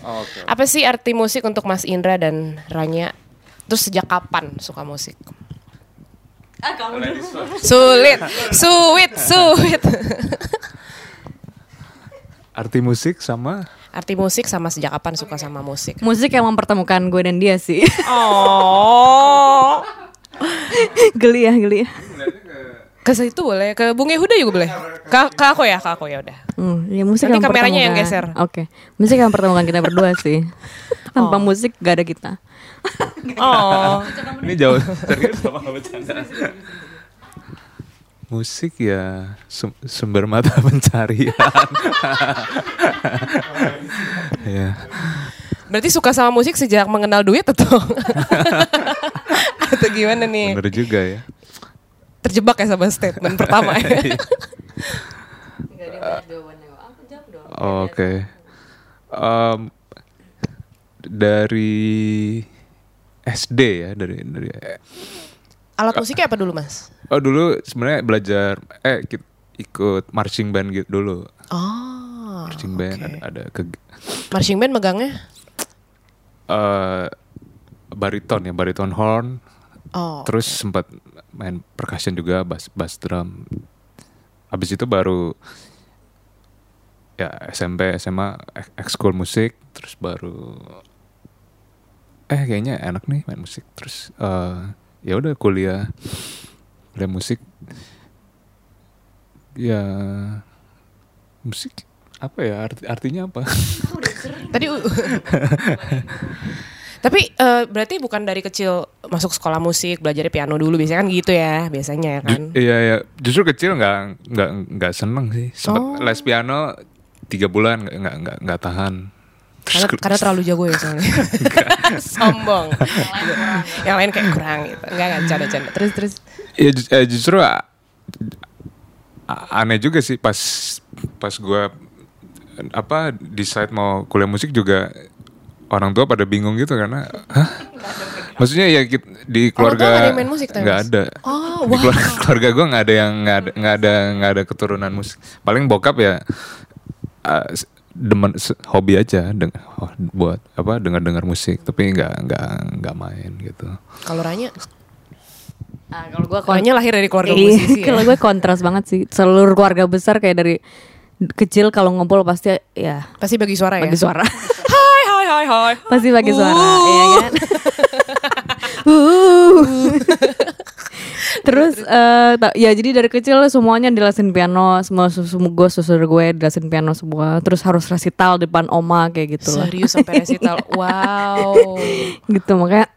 Oh, Oke. Apa sih arti musik untuk Mas Indra dan Ranya? Terus sejak kapan suka musik? Ah, kamu dulu. Sulit, sulit, sulit. Arti musik sama Arti musik sama sejak kapan suka sama musik? Musik yang mempertemukan gue dan dia sih. Oh. geli ya, geli ya. Ke situ boleh, ke Bung Yehuda juga boleh. Ke, ke aku ya, ke aku ya udah. Hmm, ya musik Nanti yang kameranya yang geser. Oke, musik yang mempertemukan kita berdua sih. Tanpa musik gak ada kita. Oh. ini jauh serius sama bercanda. Musik ya sum- sumber mata pencarian. ya. Berarti suka sama musik sejak mengenal duit atau atau gimana nih? Bener juga ya. Terjebak ya sama statement pertama ya. Oke. Em, dari SD ya, dari dari Alat musiknya apa dulu, Mas? Oh dulu sebenarnya belajar eh ikut marching band gitu dulu. Oh. Marching band oke. ada, ada ke Marching band megangnya? eh, bariton ya, bariton horn. Oh. Terus sempat main percussion juga, bass bass drum. Habis itu baru ya SMP, SMA ek- ekskul musik, terus baru eh kayaknya enak nih main musik. Terus eh, ya udah kuliah kuliah musik. Ya musik apa ya arti artinya apa? Tadi Tapi eh, berarti bukan dari kecil masuk sekolah musik, belajar piano dulu biasanya kan gitu ya, biasanya ya kan. Ju- Iya ya, justru kecil nggak nggak nggak seneng sih. Sempet Oh. les piano tiga bulan nggak nggak nggak nggak tahan. Karena, Terus- karena terlalu jago ya soalnya. Sombong. Yang lain kayak kurang gitu. Enggak enggak canda-canda. Terus terus ya ju- eh, justru aneh juga sih pas pas gua apa decide mau kuliah musik juga orang tua pada bingung gitu karena hah? Maksudnya ya di keluarga nggak ada musik. Oh, Di wow. keluarga, keluarga gue nggak ada yang nggak ada nggak ada nggak ada keturunan musik. Paling bokap ya uh, demen hobi aja deng oh, buat apa dengar dengar musik tapi nggak nggak nggak main gitu. kalau Ranya, Ah, kalau gue Ranya lahir dari keluarga Iya, musisi ya. kalau gue kontras banget sih. Seluruh keluarga besar kayak dari kecil kalau ngumpul pasti ya Pasti bagi suara ya. bagi suara. Hai hai pasti bagi suara, Uh. ya kan? Uh. Terus ta- ya jadi dari kecil semuanya dilasin piano, semua susu gue susur gue dilasin piano semua. Terus harus resital depan oma kayak gitu lah. Serius sampai resital. Wow. gitu makanya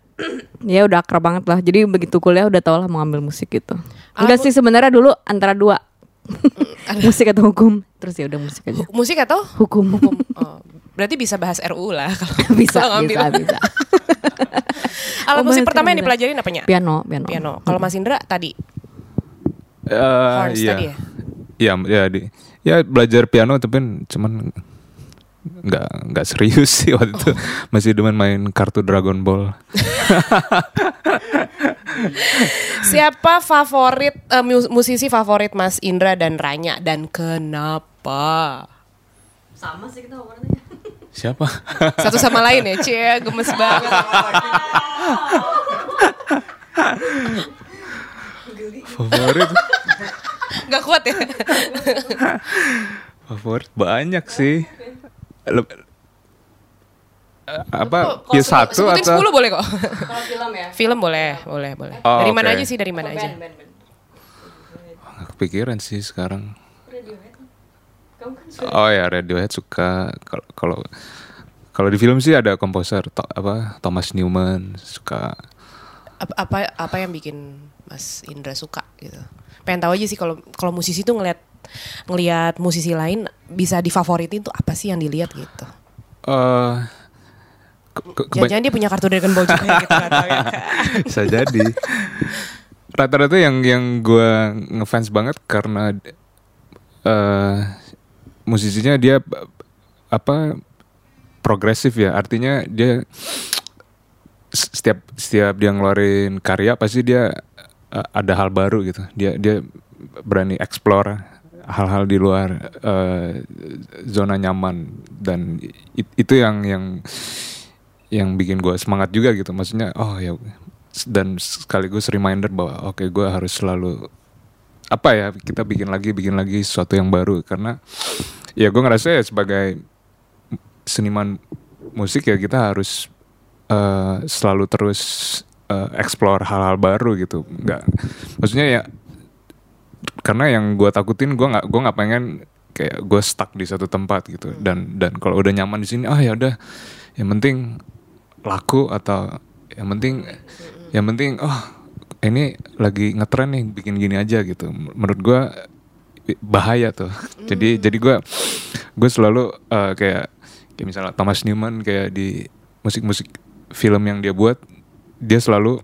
ya udah akrab banget lah. Jadi begitu kuliah udah tau lah mau ngambil musik gitu. Enggak sih sebenarnya dulu antara dua. musik atau hukum. Terus ya udah musik aja. Musik atau Hukum. hukum? Oh, berarti bisa bahas RU lah kalau bisa, kalau ngambil. bisa, bisa. Alat Oh, musik pertama yang dipelajarin apanya? Piano, piano. Piano. Kalau Mas Indra tadi Horns iya. tadi ya? Iya, ya di ya belajar piano tapi cuman nggak nggak serius sih waktu itu masih demen main kartu Dragon Ball. Siapa favorit mus- musisi favorit Mas Indra dan Ranya dan kenapa? Sama sih kita favoritnya. Siapa? Satu sama lain ya, cie gemes banget. Favorit? Gak kuat ya? Favorit banyak sih. Leb- apa? Ya satu sebutin atau 10 boleh kok. Kalau film ya. Film boleh, boleh, boleh. Oh, dari mana oke. aja sih? Dari mana aja? Nggak kepikiran sih sekarang. Kamu kan Oh ya Radiohead suka kalau kalau kalau di film sih ada komposer to- apa Thomas Newman suka Apa, apa apa yang bikin Mas Indra suka gitu? Pengen tahu aja sih kalau kalau musisi tuh ngeliat ngelihat musisi lain bisa difavoritin tuh apa sih yang dilihat gitu? eh ke- ke- kebany- Jangan-jangan dia punya kartu Dragon Ball juga gitu ya. bisa jadi rata-rata yang yang gue ngefans banget karena eh musisinya dia apa progresif ya. Artinya dia setiap setiap dia ngeluarin karya pasti dia eh, ada hal baru gitu. Dia dia berani explore hal-hal di luar eh, zona nyaman. Dan it- itu yang yang yang bikin gue semangat juga gitu. Maksudnya oh ya dan sekaligus reminder bahwa oke gue harus selalu apa ya kita bikin lagi bikin lagi sesuatu yang baru. Karena ya gue ngerasa ya sebagai seniman musik ya kita harus eh, selalu terus eh, explore hal-hal baru gitu. Nggak maksudnya ya karena yang gue takutin gue nggak gue nggak pengen kayak gue stuck di satu tempat gitu. Dan dan kalau udah nyaman di sini ah ya udah. Yang penting laku atau yang penting yang penting oh ini lagi ngetren nih bikin gini aja gitu. Menurut gue bahaya tuh. Jadi jadi gue gue selalu eh, kayak kayak misalnya Thomas Newman kayak di musik-musik film yang dia buat dia selalu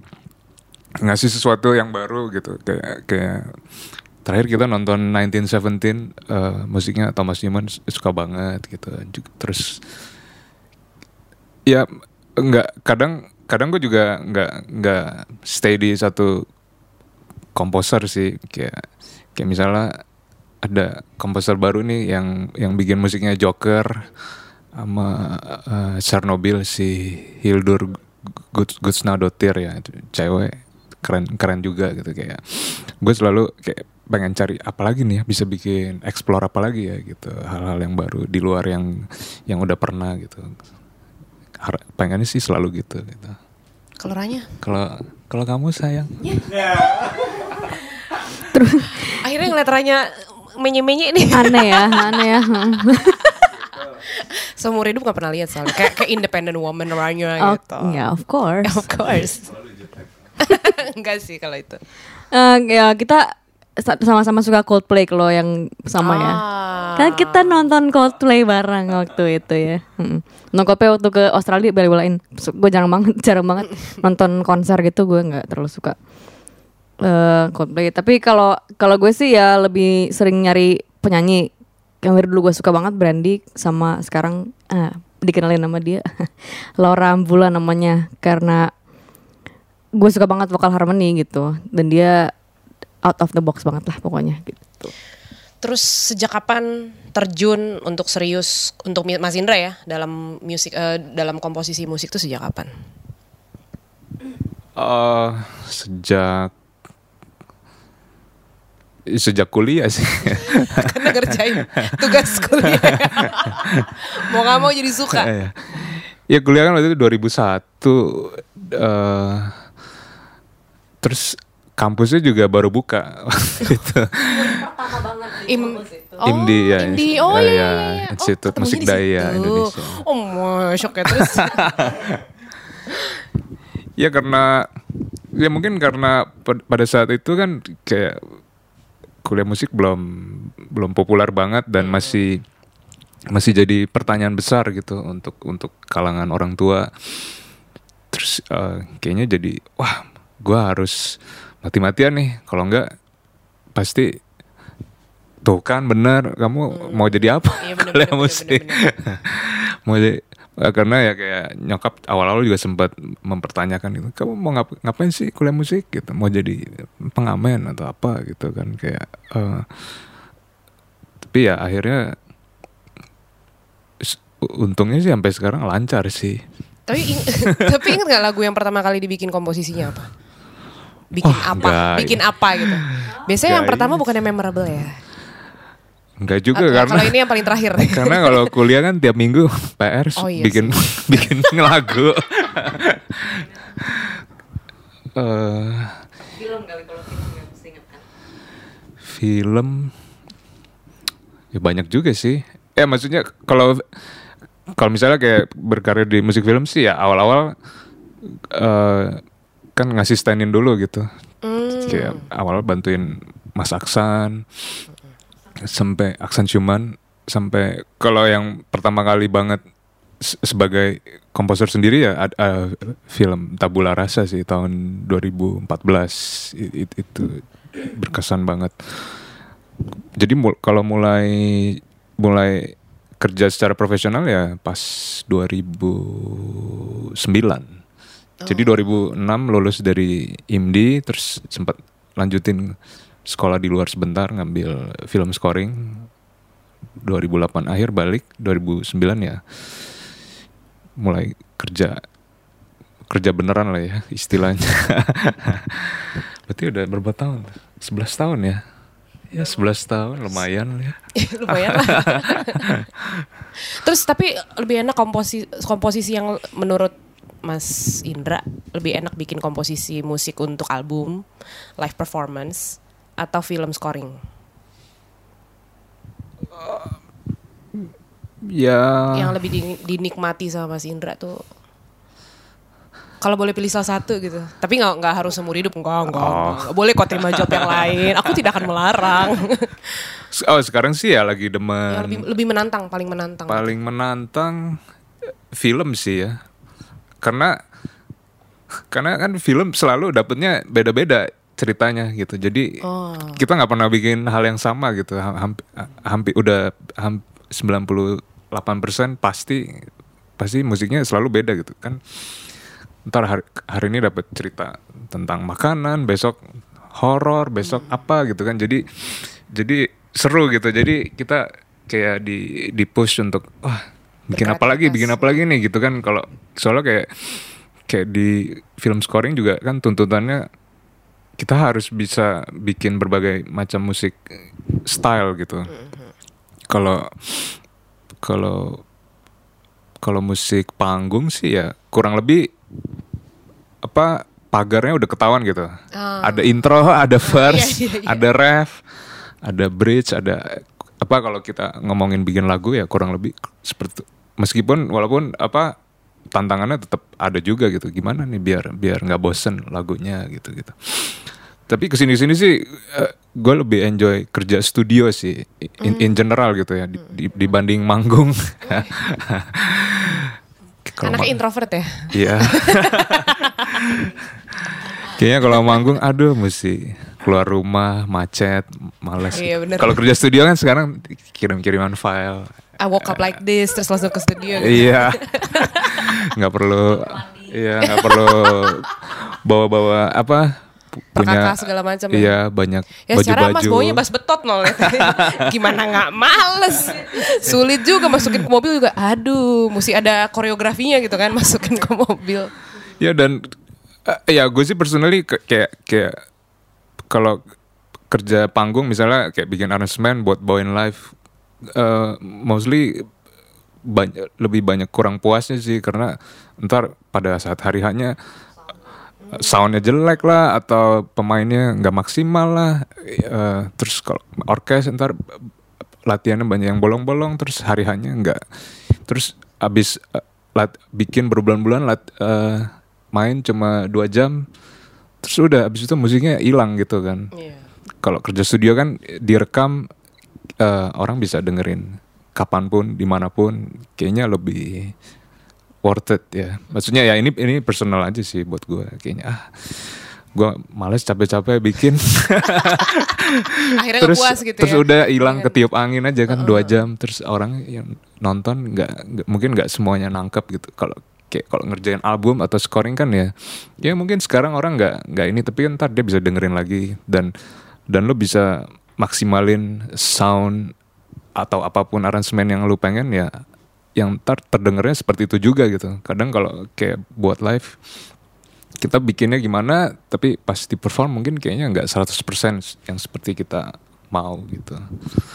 ngasih sesuatu yang baru gitu. Kayak kayak terakhir kita nonton 1917 eh, musiknya Thomas Newman suka banget gitu. Terus ya nggak kadang kadang gue juga nggak nggak stay di satu komposer sih. Kayak kayak misalnya ada komposer baru nih yang yang bikin musiknya Joker sama eh, Chernobyl si Hildur Guds Gudsnadottir ya. Cewek keren keren juga gitu. Kayak gue selalu kayak pengen cari apa lagi nih ya bisa bikin explore apa lagi ya gitu. Hal-hal yang baru di luar yang yang udah pernah gitu pengennya sih selalu gitu gitu Kalau Ranya? kalau kalau kamu sayang Akhirnya ngeliat Ranya menye-menye nih. Aneh ya, aneh ya. Seumur hidup gak pernah lihat soalnya. Kayak, kayak independent woman Ranya Oh, gitu. ya of course. Of course. Enggak sih kalau itu. Eh, ya kita sama-sama suka Coldplay kalau yang sama ya. Ah. Kan kita nonton Coldplay bareng waktu itu ya. Hmm. Nonton Coldplay waktu ke Australia bela-belain. Gue jarang banget, jarang banget nonton konser gitu. Gue nggak terlalu suka eh Coldplay. Tapi kalau kalau gue sih ya lebih sering nyari penyanyi yang dari dulu gue suka banget Brandy sama sekarang ah, dikenalin nama dia Laura Ambula namanya karena gue suka banget vokal harmony gitu dan dia out of the box banget lah pokoknya gitu. Terus sejak kapan terjun untuk serius untuk Mas Indra ya dalam musik eh, dalam komposisi musik itu sejak kapan? Eh, sejak sejak kuliah sih Karena ngerjain tugas kuliah. mau gak mau jadi suka. Iya. ya kuliah kan waktu itu 2001 eh terus kampusnya juga baru buka waktu itu Im IMDI ya, IMDI. Oh ya, iya, ya, iya, iya. Institut ketemunya Musik di Daya. Indonesia. Oh, masuk ya terus. ya karena ya mungkin karena pad- pada saat itu kan kayak kuliah musik belum belum populer banget dan masih masih jadi pertanyaan besar gitu untuk untuk kalangan orang tua terus eh, kayaknya jadi wah gua harus mati-matian nih kalau enggak pasti tuh kan bener kamu mau jadi apa? Iya, bener, bener, mau jadi eh, karena ya kayak nyokap awal-awal juga sempat mempertanyakan gitu kamu mau ngap- ngapain sih kuliah musik? Gitu mau jadi pengamen atau apa? Gitu kan kayak eh, tapi ya akhirnya untungnya sih sampai sekarang lancar sih. Tapi ing- tapi inget gak lagu yang pertama kali dibikin komposisinya apa? Bikin Wah, apa? enggak. Bikin apa gitu. Biasanya yang Enggak, pertama ini- bukan yang memorable ya. Enggak juga Atau karena kalau ini yang paling terakhir. karena kalau kuliah kan tiap minggu PR Oh, iya bikin bikin lagu. Eh, Film kali kalau film yang mesti ingat kan. film ya banyak juga sih. Ya maksudnya kalau kalau misalnya kayak berkarir di musik film sih ya awal-awal eh kan ngasih stand-in dulu gitu. Hmm. Kayak awal bantuin Mas Aksan sampai Aksan Cuman sampai kalau yang pertama kali banget se- sebagai komposer sendiri ya ad- eh, film Tabula Rasa sih tahun 2014 I- it- itu berkesan banget. Jadi mul- kalau mulai mulai kerja secara profesional ya pas 2009. Jadi 2006 lulus dari IMDI terus sempat lanjutin sekolah di luar sebentar ngambil film scoring. 2008 akhir balik 2009 ya mulai kerja kerja beneran lah ya istilahnya. Berarti udah berapa tahun 11 tahun ya? Ya. 11 tahun lumayan ya. Lumayan lah. Terus tapi lebih enak komposisi komposisi yang menurut Mas Indra lebih enak bikin komposisi musik untuk album, live performance atau film scoring. ya Yang lebih di- dinikmati sama Mas Indra tuh kalau boleh pilih salah satu gitu. Tapi nggak nggak harus seumur hidup enggak, Oh. enggak. Boleh kok terima job yang lain. Aku tidak akan melarang. oh sekarang sih ya lagi yang demen lebih lebih menantang, paling menantang. paling menantang film sih ya karena karena kan film selalu dapetnya beda-beda ceritanya gitu. Jadi Oh. kita nggak pernah bikin hal yang sama gitu. Hampir hampir udah ham, 98% pasti pasti musiknya selalu beda gitu. Kan ntar hari, hari ini dapat cerita tentang makanan besok horor besok apa gitu kan. Jadi jadi seru gitu. Jadi kita kayak di di push untuk wah bikin apa lagi bikin apa lagi nih gitu kan kalau soalnya kayak kayak di film scoring juga kan tuntutannya kita harus bisa bikin berbagai macam musik style gitu kalau kalau kalau musik panggung sih ya kurang lebih apa pagarnya udah ketahuan gitu. Ah. Ada intro, ada verse, Iya, iya, iya. ada ref, ada bridge, ada apa kalau kita ngomongin bikin lagu ya kurang lebih seperti meskipun walaupun apa tantangannya tetap ada juga gitu. Gimana nih biar biar nggak bosen lagunya gitu gitu. Tapi ke sini sini sih gue lebih enjoy kerja studio sih in, in general gitu ya di- di- dibanding manggung. Ma- introvert ya. Iya. Kayaknya kalau manggung, aduh mesti keluar rumah, macet, males. Iya, gitu. Kalau kerja studio kan sekarang kirim-kiriman file. I woke up like this terus langsung ke studio. gitu. Iya. nggak perlu. Iya, nggak perlu bawa-bawa apa? pu- Perkakas segala macam ya. Iya, banyak Ya secara mas baunya bas betot nol Gimana nggak males Sulit juga masukin ke mobil juga Aduh Mesti ada koreografinya gitu kan Masukin ke mobil Ya dan eh, ya gue sih personally kayak kayak kalau kerja panggung misalnya kayak bikin arrangement buat bawain live eh, mostly banyak lebih banyak kurang puasnya sih karena ntar pada saat hari hanya soundnya jelek lah atau pemainnya nggak maksimal lah. Eh, terus kalau orkes ntar latihannya banyak yang bolong-bolong terus hari hanya nggak. Terus abis eh, lat, bikin berbulan-bulan lat, eh, main cuma dua jam terus udah abis itu musiknya hilang gitu kan. Iya. kalau kerja studio kan direkam eh, orang bisa dengerin kapan pun di mana pun kayaknya lebih worth it ya. Maksudnya ya ini ini personal aja sih buat gue kayaknya. Ah gue males capek-capek bikin. Akhirnya terus puas gitu terus ya? udah hilang Iya. ketiup angin aja kan dua jam. Terus orang yang nonton nggak nggak- mungkin nggak semuanya nangkep gitu. Kalau kayak kalau ngerjain album atau scoring kan ya ya mungkin sekarang orang nggak nggak ini tapi kan ntar dia bisa dengerin lagi. Dan dan lo bisa maksimalin sound atau apa pun aransemen yang lu pengen ya yang ntar terdengarnya seperti itu juga gitu. Kadang kalau kayak buat live kita bikinnya gimana tapi pas di perform mungkin kayaknya nggak 100% yang seperti kita mau gitu.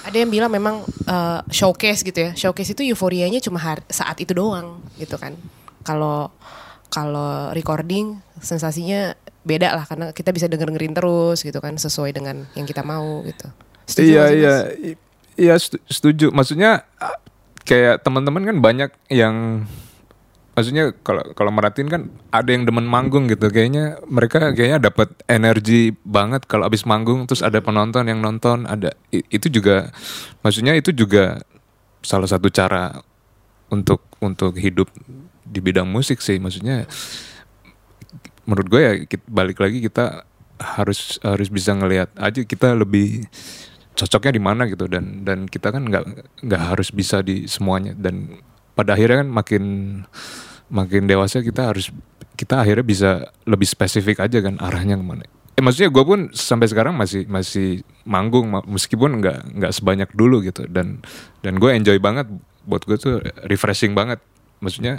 Ada yang bilang memang eh, showcase gitu ya. Showcase itu euforianya cuma saat itu doang gitu kan. Kalau kalau recording sensasinya beda lah Karena kita bisa denger-dengerin terus gitu kan Sesuai dengan yang kita mau gitu. Setuju iya iya. Iya setu- setuju. Maksudnya kayak teman-teman kan banyak yang maksudnya kalau kalau merhatiin kan ada yang demen manggung gitu. Kayaknya mereka kayaknya dapat energi banget kalau abis manggung terus ada penonton yang nonton ada itu juga maksudnya itu juga salah satu cara untuk untuk hidup di bidang musik sih. Maksudnya menurut gue ya kit- balik lagi kita harus harus bisa ngelihat aja kita lebih cocoknya di mana gitu. Dan dan kita kan nggak nggak harus bisa di semuanya. Dan pada akhirnya kan makin makin dewasa kita harus kita akhirnya bisa lebih spesifik aja kan arahnya ke mana. Eh, maksudnya gue pun sampai sekarang masih masih manggung ma- meskipun nggak nggak sebanyak dulu gitu. Dan dan gue enjoy banget. Buat gue tuh refreshing banget. Maksudnya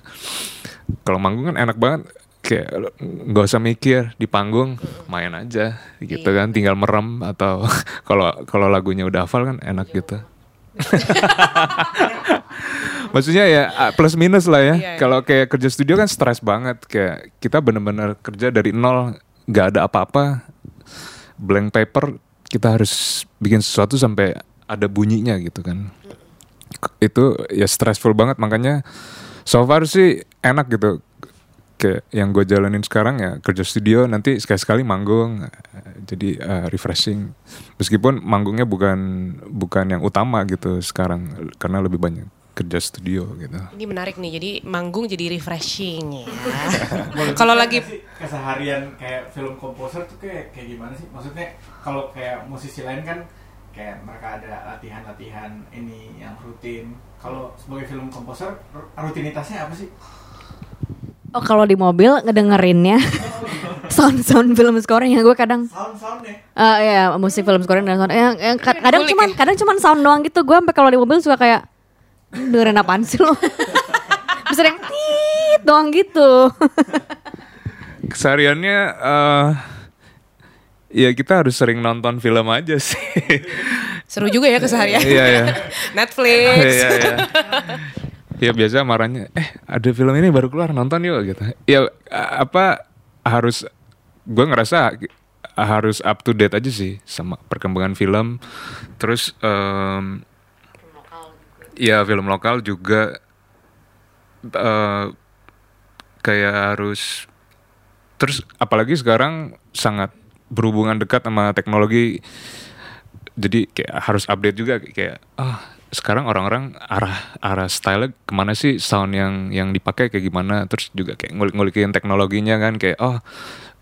kalau manggung kan enak banget kayak nggak usah mikir di panggung main aja gitu kan tinggal merem atau kalau kalau lagunya udah hafal kan enak gitu Maksudnya ya plus minus lah ya. Iya, iya. Kalau kayak kerja studio kan stres banget. Kayak kita bener-bener kerja dari nol, nggak ada apa-apa, blank paper. Kita harus bikin sesuatu sampai ada bunyinya gitu kan. Itu ya stressful banget. Makanya so far sih enak gitu. Kayak yang gue jalanin sekarang ya kerja studio nanti sekali-sekali manggung jadi eh, refreshing meskipun manggungnya bukan bukan yang utama gitu sekarang karena lebih banyak kerja studio gitu Ini menarik nih, jadi manggung jadi refreshing ya. Kalau lagi keseharian kayak film komposer tuh kayak kayak gimana sih? Maksudnya kalau kayak musisi lain kan kayak mereka ada latihan-latihan ini yang rutin. Kalau sebagai film komposer rutinitasnya apa sih? Oh kalau di mobil ngedengerinnya sound sound film scoring yang gue kadang Sound-soundnya. eh ya musik film scoring dan sound yang, yang ka- kadang Ngulik cuman ya? kadang cuman sound doang gitu gue sampai kalau di mobil suka kayak "Hmm, dengerin apaan sih lo bisa yang tit doang gitu kesehariannya eh ya kita harus sering nonton film aja sih seru juga ya keseharian. Iya, iya. Netflix. Iya, iya. Ya biasa marahnya, eh ada film ini baru keluar nonton yuk gitu. Ya apa harus gue ngerasa harus up to date aja sih sama perkembangan film. Terus em, ya film lokal juga eh, kayak harus terus apalagi sekarang sangat berhubungan dekat sama teknologi jadi kayak harus update juga kayak ah sekarang orang-orang arah arah style ke mana sih? Sound yang yang dipakai kayak gimana? Terus juga kayak ngulik-ngulikin teknologinya kan kayak oh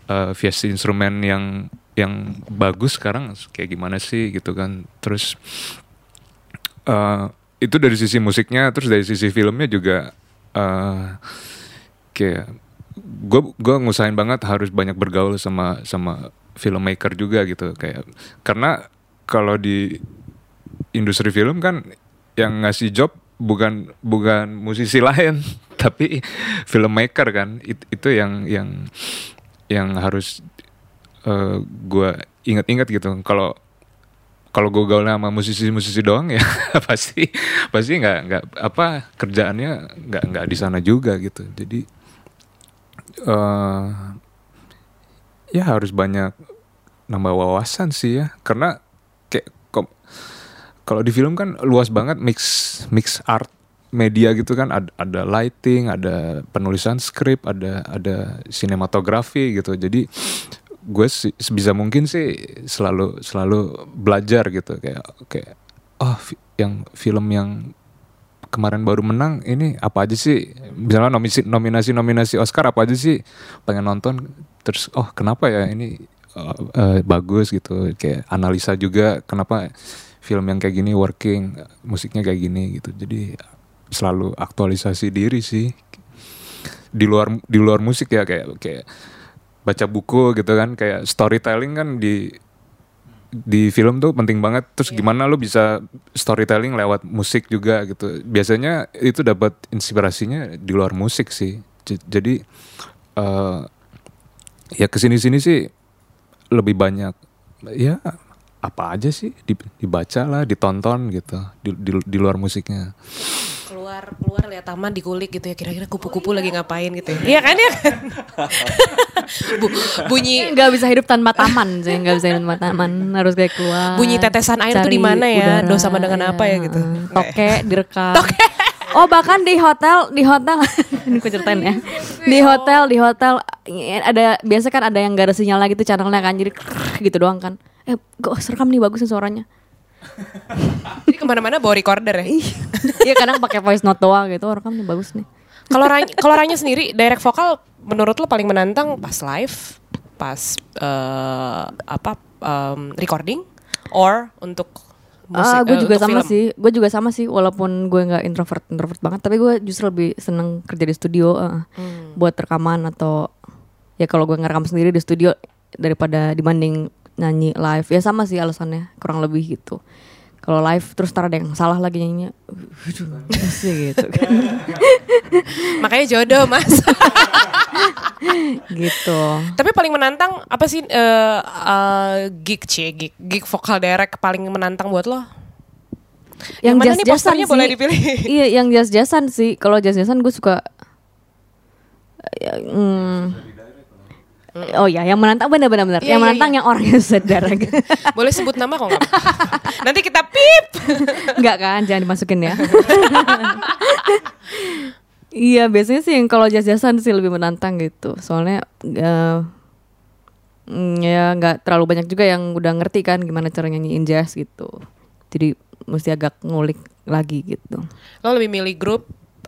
eh VST instrumen yang yang bagus sekarang kayak gimana sih gitu kan? Terus eh itu dari sisi musiknya terus dari sisi filmnya juga eh kayak gue gue ngusahain banget harus banyak bergaul sama sama filmmaker juga gitu kayak karena kalau di industri film kan yang ngasih job bukan bukan musisi lain tapi filmmaker kan. It- itu yang yang yang harus eh, gue ingat-ingat gitu. Kalau kalau gue gaul sama musisi-musisi doang ya pasti pasti nggak nggak apa kerjaannya nggak nggak di sana juga gitu. Jadi eh ya harus banyak nambah wawasan sih ya. Karena kalau di film kan luas banget mix mix art media gitu kan. Ada, ada lighting ada penulisan skrip ada ada sinematografi gitu. Jadi gue sih sebisa mungkin sih selalu selalu belajar gitu. Kayak kayak oh yang film yang kemarin baru menang ini apa aja sih? Misalnya nominasi nominasi nominasi Oscar apa aja sih? Pengen nonton terus oh kenapa ya ini uh, uh, bagus gitu. Kayak analisa juga kenapa film yang kayak gini working musiknya kayak gini gitu. Jadi selalu aktualisasi diri sih. Di luar di luar musik ya kayak kayak baca buku gitu kan kayak storytelling kan di di film tuh penting banget. Terus gimana lu bisa storytelling lewat musik juga gitu. Biasanya itu dapat inspirasinya di luar musik sih. J- jadi eh ya ke sini sini sih lebih banyak ya apa aja sih? Di- dibaca lah ditonton gitu di, di, di luar musiknya. Keluar keluar lihat taman dikulik gitu ya kira-kira kupu-kupu lagi ngapain gitu ya. Iya kan ya kan? Bu- bunyi nggak bisa hidup tanpa taman sih nggak bisa hidup tanpa taman harus kayak keluar Bunyi tetesan air tuh di mana ya? udara, Do sama dengan apa ya gitu? toke direkam. Oh bahkan di hotel di hotel. Ini aku ceritain ya. Di hotel di hotel ada biasa kan ada yang gak ada sinyal lagi tuh channelnya kan jadi gitu doang kan eh gue rekam nih bagus suaranya jadi ke mana-mana bawa recorder ya Iya kadang pakai voice note doang gitu oh, rekam nih bagus nih kalau Ran- kalau Ranya sendiri direct vokal menurut lo paling menantang pas live pas eh, apa em, recording or untuk musik Ah, gue eh, juga untuk sama film? sih. Gue juga sama sih, walaupun gue nggak introvert introvert banget, tapi gue justru lebih seneng kerja di studio, eh, Hmm. buat rekaman atau ya kalau gue ngerekam sendiri di studio, daripada dibanding nyanyi live. Ya sama sih alasannya kurang lebih gitu. Kalau live terus ntar ada yang salah lagi nyanyinya. Sih gitu kan. Makanya jodoh mas. gitu. Tapi paling menantang apa sih eh eh, gig cie gig gig vokal direct paling menantang buat lo? yang mana nih jazz-jazzan posternya sih. boleh dipilih? iya yang jazz-jazzan sih. Kalau jazz-jazzan gue suka ya, hmm. Oh ya, yang menantang benar-benar benar. Iya, yang iya, menantang iya. yang orangnya saudara. boleh sebut nama kok nggak? Nanti kita pip. Enggak kan, jangan dimasukin ya. iya, biasanya sih yang kalau jazz-jazzan sih lebih menantang gitu. Soalnya mm, ya nggak terlalu banyak juga yang udah ngerti kan gimana cara nyanyiin jazz gitu. Jadi mesti agak ngulik lagi gitu. Lo lebih milih grup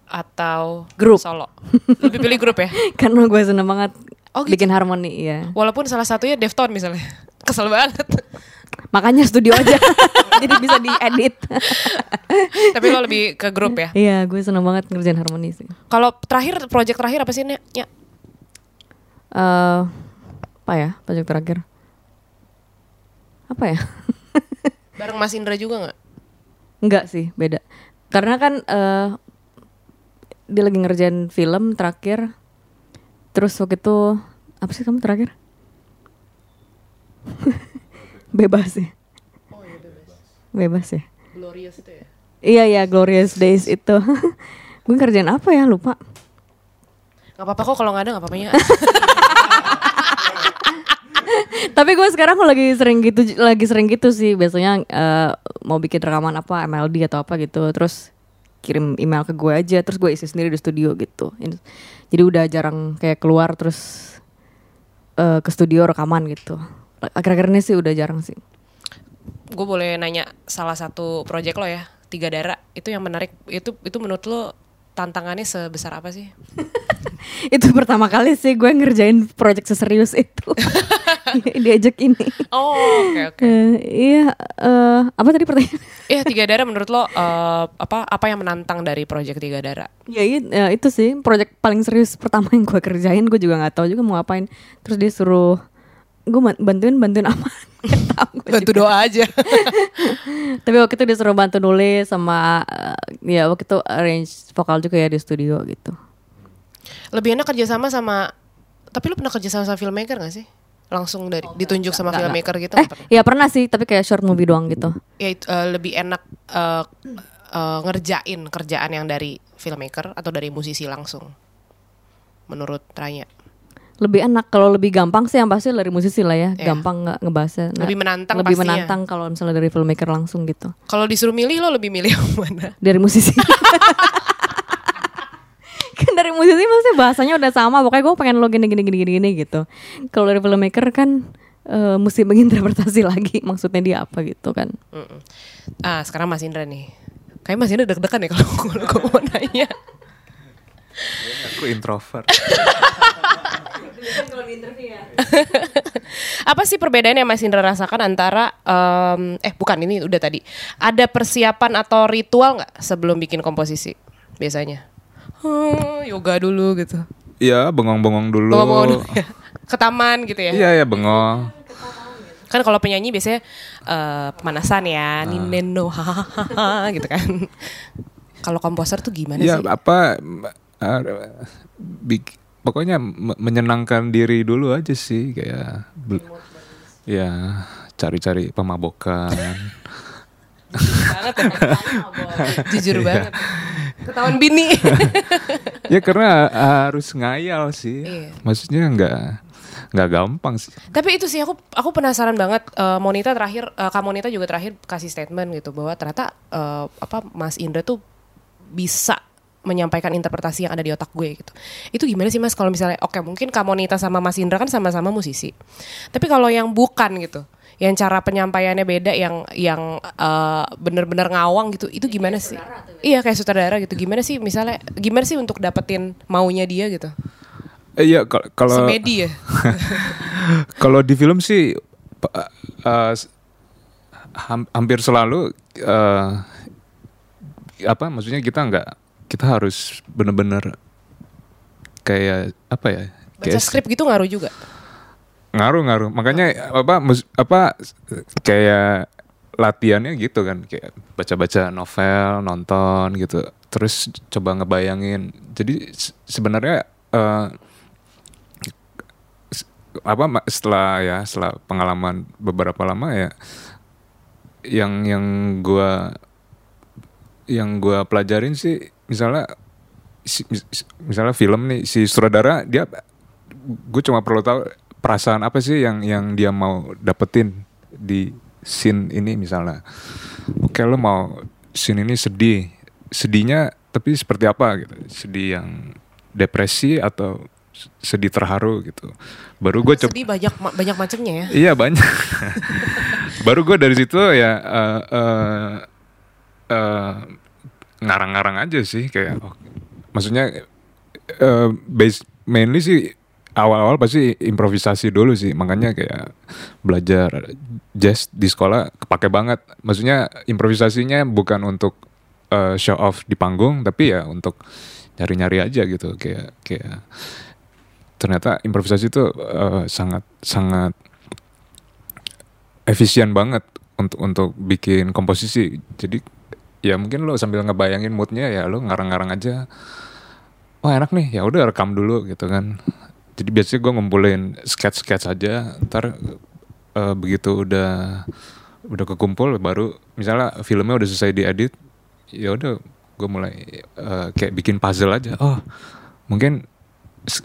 atau Grup. solo? Lebih pilih grup ya? Karena gue seneng banget Oh, gitu. bikin harmoni ya. Walaupun salah satunya Defton misalnya. Kesel banget. Makanya studio aja. Jadi bisa diedit. Tapi lo lebih ke grup ya? Iya, gue seneng banget ngerjain harmoni sih. Kalau terakhir, project terakhir apa sih, Nek? Ya. eh apa ya project terakhir? Apa ya? Bareng Mas Indra juga nggak? Enggak sih, beda. Karena kan eh dia lagi ngerjain film terakhir. Terus waktu itu apa sih kamu terakhir? bebas ya. bebas. ya. Glorious itu ya? Iya ya, Glorious Days itu. gue ngerjain apa ya? Lupa. Gak apa-apa kok kalau nggak ada gak apa-apanya. Tapi gue sekarang lagi sering gitu, lagi sering gitu sih. Biasanya eh, mau bikin rekaman apa MLD atau apa gitu, terus kirim email ke gue aja, terus gue isi sendiri di studio gitu. Jadi udah jarang kayak keluar terus eh, ke studio rekaman gitu. Akhir-akhir ini sih udah jarang sih. gue boleh nanya salah satu project lo ya, Tiga Dara. Itu yang menarik, itu itu menurut lo tantangannya sebesar apa sih? itu pertama kali sih gue ngerjain project seserius itu. Diajak ini. Oh, oke oke. Eh, iya, eh, apa tadi pertanyaan? Iya, Tiga Dara menurut lo eh, apa apa yang menantang dari project Tiga Dara? Ya, iya, ya, itu sih project paling serius pertama yang gue kerjain gue juga nggak tahu juga mau ngapain terus dia suruh gue bantuin bantuin apa Bantu doa aja. tapi waktu itu dia suruh bantu nulis sama eh, ya waktu itu arrange vokal juga ya di studio gitu Lebih enak kerjasama sama tapi lu pernah kerja sama sama filmmaker gak sih? Langsung dari ditunjuk sama Nggak, filmmaker gitu eh pernah? ya pernah sih tapi kayak short movie doang gitu Ya itu, eh, lebih enak eh, eh, ngerjain kerjaan yang dari filmmaker atau dari musisi langsung. Menurut Raya. Lebih enak kalau lebih gampang sih yang pasti dari musisi lah ya Iya. gampang nggak ngebahasnya Nah, Lebih menantang lebih pastinya. menantang kalau misalnya dari filmmaker langsung gitu Kalau disuruh milih lo lebih milih yang mana? dari musisi kan dari musisi pasti bahasanya udah sama pokoknya gue pengen lo gini gini gini gini, gini gitu kalau dari filmmaker kan eh, mesti menginterpretasi lagi maksudnya dia apa gitu kan Mm-mm. Ah, sekarang Mas Indra nih. Kayak Mas Indra deg-degan ya kalau gue mau nanya. Aku introvert. Apa sih perbedaan yang Mas Indra rasakan antara em, eh bukan ini udah tadi. Ada persiapan atau ritual nggak sebelum bikin komposisi biasanya? Hmm, yoga dulu gitu. Iya, bengong-bengong dulu. Bawa-bawa dulu ya. Ke taman gitu ya. Iya, ya bengong. Kan kalau penyanyi biasanya eh, pemanasan ya, nineno hahaha gitu kan. kalau komposer tuh gimana Iya, sih? apa uh, bik- pokoknya me- menyenangkan diri dulu aja sih kayak ya cari-cari pemabokan. banget ya. Jujur banget. Ketahuan bini. ya karena harus ngayal sih. Iya. Maksudnya nggak nggak gampang sih. Tapi itu sih aku aku penasaran banget eh, Monita terakhir eh, Kak Monita juga terakhir kasih statement gitu bahwa ternyata eh, apa Mas Indra tuh bisa menyampaikan interpretasi yang ada di otak gue gitu. Itu gimana sih Mas kalau misalnya oke mungkin Kak Monita sama Mas Indra kan sama-sama musisi. Tapi kalau yang bukan gitu, yang cara penyampaiannya beda yang yang eh, bener-bener ngawang gitu, itu gimana sih? Iya kayak sutradara gitu. Gimana sih misalnya gimana sih untuk dapetin maunya dia gitu? Eh, Iya kal- kalau Semedi ya. kalau di film sih uh, hampir selalu uh, apa maksudnya kita nggak kita harus bener-bener kayak apa ya Baca kayak skrip gitu ngaruh juga. ngaruh ngaruh. Makanya apa mus- apa kayak latihannya gitu kan. Kayak baca-baca novel nonton gitu. Terus coba ngebayangin. Jadi se- sebenarnya eh, s- apa setelah ya setelah pengalaman beberapa lama ya yang yang gua yang gua pelajarin sih misalnya si- mis- misalnya film nih si sutradara dia gue cuma perlu tahu perasaan apa sih yang yang dia mau dapetin di scene ini misalnya oke lo mau scene ini sedih sedihnya tapi seperti apa gitu sedih yang depresi atau sedih terharu gitu baru gue coba Sedih banyak ma- banyak macamnya ya. Iya banyak. Baru gue dari situ ya eh, eh, eh, ngarang-ngarang aja sih kayak, oh, maksudnya eh, base mainly sih awal-awal pasti improvisasi dulu sih, makanya kayak belajar jazz di sekolah kepake banget. Maksudnya improvisasinya bukan untuk eh, show off di panggung, tapi ya untuk nyari-nyari aja gitu, kayak kayak ternyata improvisasi itu eh, sangat sangat efisien banget untuk untuk bikin komposisi. Jadi ya mungkin lo sambil ngebayangin moodnya ya lo ngarang-ngarang aja. Oh enak nih, ya udah rekam dulu gitu kan. Jadi biasanya gue ngumpulin sketch-sketch aja. Ntar eh, begitu udah udah kekumpul baru misalnya filmnya udah selesai diedit, ya udah gue mulai eh, kayak bikin puzzle aja. Oh mungkin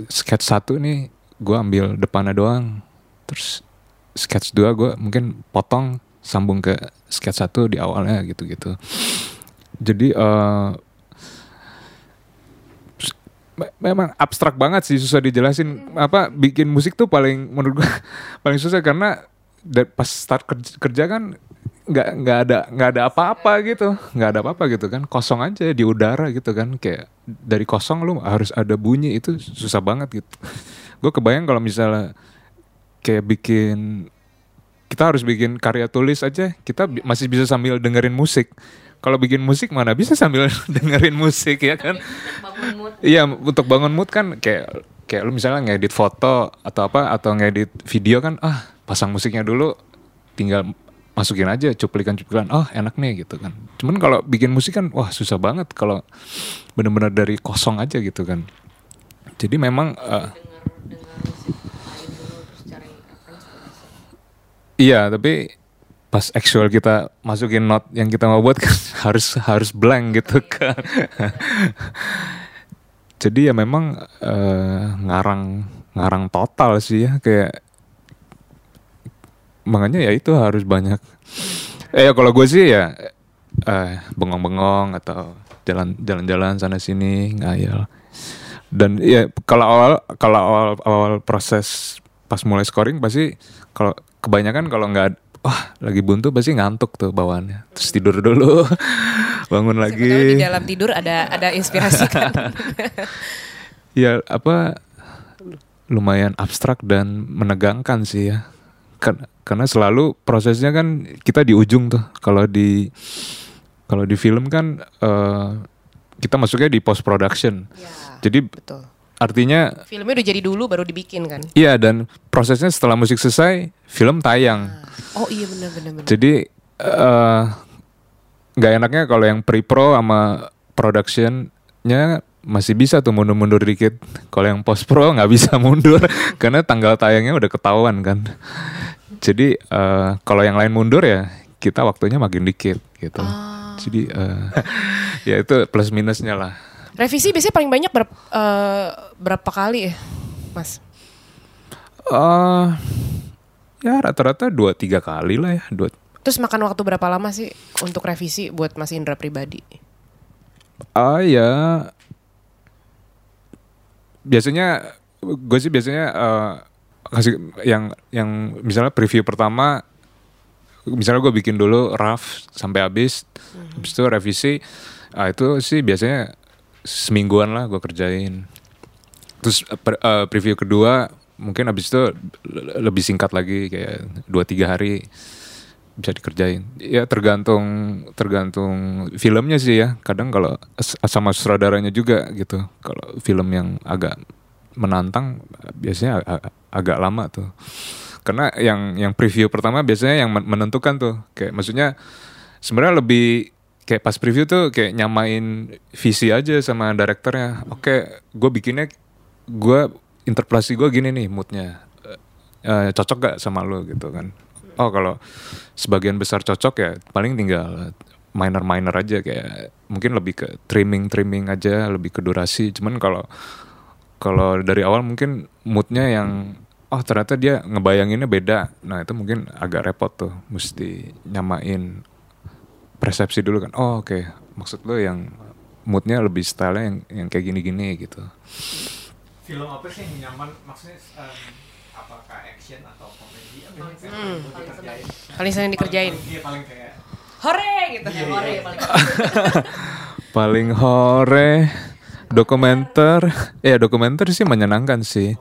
sketch satu nih gue ambil depannya doang terus sketch dua gue mungkin potong sambung ke sketch satu di awalnya gitu-gitu jadi me- memang abstrak banget sih susah dijelasin. Apa bikin musik tuh paling menurut gue paling susah karena pas start kerja, kerja kan nggak nggak ada nggak ada apa-apa gitu. Nggak ada apa-apa gitu kan. Kosong aja di udara gitu kan. Kayak dari kosong lu harus ada bunyi itu susah banget gitu. Gue kebayang kalau misalnya kayak bikin kita harus bikin karya tulis aja kita bi- masih bisa sambil dengerin musik kalau bikin musik mana bisa sambil dengerin musik ya kan? Iya untuk bangun mood kan kayak kayak lu misalnya ngedit foto atau apa atau ngedit video kan ah pasang musiknya dulu tinggal masukin aja cuplikan-cuplikan. Oh enak nih gitu kan. Cuman kalau bikin musik kan wah susah banget kalau benar-benar dari kosong aja gitu kan. Jadi memang eh, iya tapi pas actual kita masukin note yang kita mau buat kan harus harus blank gitu kan. Jadi ya memang eh, ngarang ngarang total sih ya kayak makanya ya itu harus banyak. Eh ya kalau gue sih ya eh bengong-bengong atau jalan jalan-jalan sana sini ngayal. Dan ya kalau awal kalau awal awal proses pas mulai scoring pasti kalau kebanyakan kalau nggak wah lagi buntu pasti ngantuk tuh bawaannya. Terus tidur dulu bangun Siapa lagi. tahu di dalam tidur ada ada inspirasi kan. ya apa lumayan abstrak dan menegangkan sih ya. Kan- karena selalu prosesnya kan kita di ujung tuh. Kalau di kalau di film kan eh, kita masuknya di post production. Ya, jadi betul. Artinya Filmnya udah jadi dulu baru dibikin kan. iya dan prosesnya setelah musik selesai film tayang Oh iya benar benar jadi eh, nggak enaknya kalau yang pre-pro sama productionnya masih bisa tuh mundur-mundur dikit. Kalau yang post-pro nggak bisa mundur karena tanggal tayangnya udah ketahuan kan. Jadi eh, kalau yang lain mundur ya kita waktunya makin dikit gitu. Ah. Jadi eh, ya itu plus minusnya lah. Revisi biasanya paling banyak berapa, eh, berapa kali ya, Mas? eh ya rata-rata dua tiga kali lah ya. Dua, Terus makan waktu berapa lama sih untuk revisi buat Mas Indra pribadi? Ah ya biasanya gue sih biasanya eh, kasih yang yang misalnya preview pertama misalnya gue bikin dulu rough sampai habis habis itu revisi ah itu sih biasanya semingguan lah gue kerjain. Terus eh, per- eh, preview kedua mungkin habis itu le- lebih singkat lagi kayak dua tiga hari bisa dikerjain. Ya tergantung tergantung filmnya sih ya. Kadang kalau sama sutradaranya juga gitu. Kalau film yang agak menantang biasanya ag- ag- agak lama tuh. Karena yang yang preview pertama biasanya yang men- menentukan tuh. Kayak maksudnya sebenarnya lebih kayak pas preview tuh kayak nyamain visi aja sama direkturnya oke gue bikinnya gue interpretasi gue gini nih moodnya. Eh, cocok gak sama lo gitu kan? Oh kalau sebagian besar cocok ya paling tinggal minor minor aja kayak mungkin lebih ke trimming trimming aja lebih ke durasi. Cuman kalau kalau dari awal mungkin moodnya yang oh ternyata dia ngebayanginnya beda. Nah itu mungkin agak repot tuh mesti nyamain persepsi dulu kan oh oke maksud lo yang moodnya lebih style yang yang kayak gini-gini gitu film apa sih yang nyaman maksudnya em, apakah action atau komedi apa yang kayak Hmm. paling dikerjain Paling sering dikerjain. Paling- iya paling kayak Hore gitu. Iya, Hore iya. paling. paling hore dokumenter ya dokumenter sih menyenangkan sih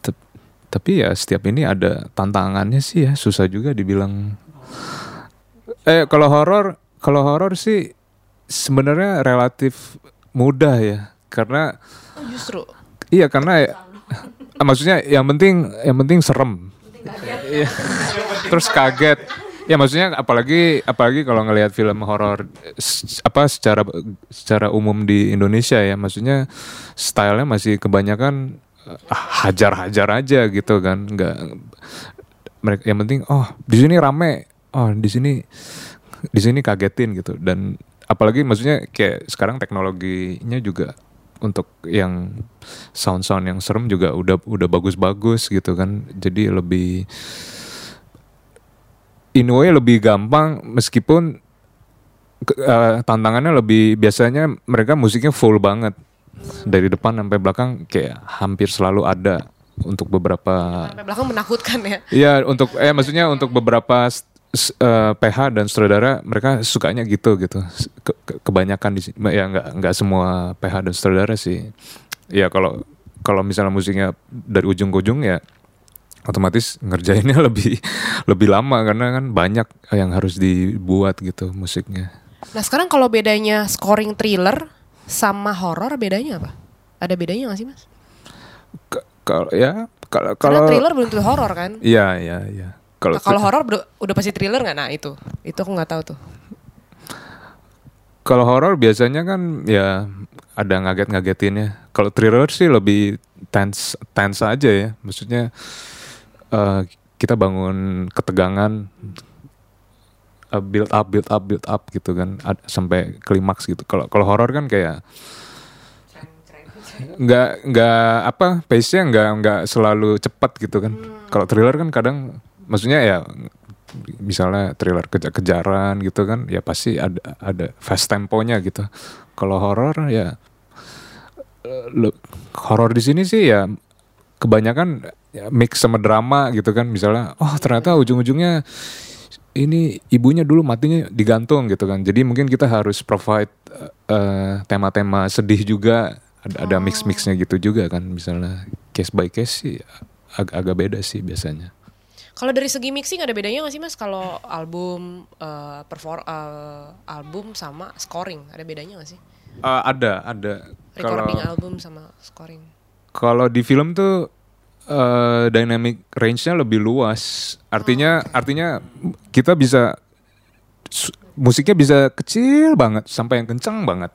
Tep- tapi ya setiap ini ada tantangannya sih ya susah juga dibilang eh kalau horor kalau horor sih sebenarnya relatif mudah ya. Karena Oh, justru. iya karena ya- maksudnya yang penting yang penting serem. Iya. terus kaget. Ya maksudnya apalagi apalagi kalau ngelihat film horor apa secara secara umum di Indonesia ya. Maksudnya stylenya masih kebanyakan ah, hajar-hajar aja gitu kan. Nggak mereka yang penting oh di sini rame oh di sini di sini kagetin gitu. Dan apalagi maksudnya kayak sekarang teknologinya juga untuk yang sound-sound yang serem juga udah udah bagus-bagus gitu kan. Jadi lebih in way lebih gampang meskipun eh, tantangannya lebih biasanya mereka musiknya full banget. Dari depan sampai belakang kayak hampir selalu ada untuk beberapa Sampai belakang menakutkan ya. Iya untuk eh maksudnya untuk beberapa s- eh, PH dan sutradara mereka sukanya gitu gitu Ke- ke- kebanyakan di ya nggak nggak semua PH dan sutradara sih ya kalau kalau misalnya musiknya dari ujung ke ujung ya otomatis ngerjainnya lebih lebih lama karena kan banyak yang harus dibuat gitu musiknya Nah sekarang kalau bedanya scoring thriller sama horor bedanya apa? Ada bedanya gak sih mas? K- kalau ya kalau kalau thriller belum tentu horor kan? iya iya iya kalau Nah, kalau horor udah, pasti thriller nggak? Nah itu, itu aku nggak tahu tuh. Kalau horor biasanya kan ya ada ngaget-ngagetinnya. Kalau thriller sih lebih tense tense aja ya. Maksudnya eh, kita bangun ketegangan eh, build up build up build up gitu kan ad- sampai klimaks gitu. Kalau kalau horor kan kayak nggak nggak apa pace-nya nggak nggak selalu cepat gitu kan. Kalau thriller kan kadang maksudnya ya misalnya thriller kejar-kejaran gitu kan ya pasti ada ada fast temponya gitu. Kalau horor ya eh, horor di sini sih ya kebanyakan ya mix sama drama gitu kan. Misalnya oh ternyata ujung-ujungnya ini ibunya dulu matinya digantung gitu kan. Jadi mungkin kita harus provide eh, tema-tema sedih juga. Ada ada mix-mixnya gitu juga kan. Misalnya case by case sih ag- agak beda sih biasanya Kalau dari segi mixing ada bedanya nggak sih mas? Kalau album eh, perfor eh, album sama scoring ada bedanya nggak sih? Eh, ada ada Recording album sama scoring. Kalau di film tuh eh, dynamic range-nya lebih luas. Artinya artinya kita bisa musiknya bisa kecil banget sampai yang kencang banget.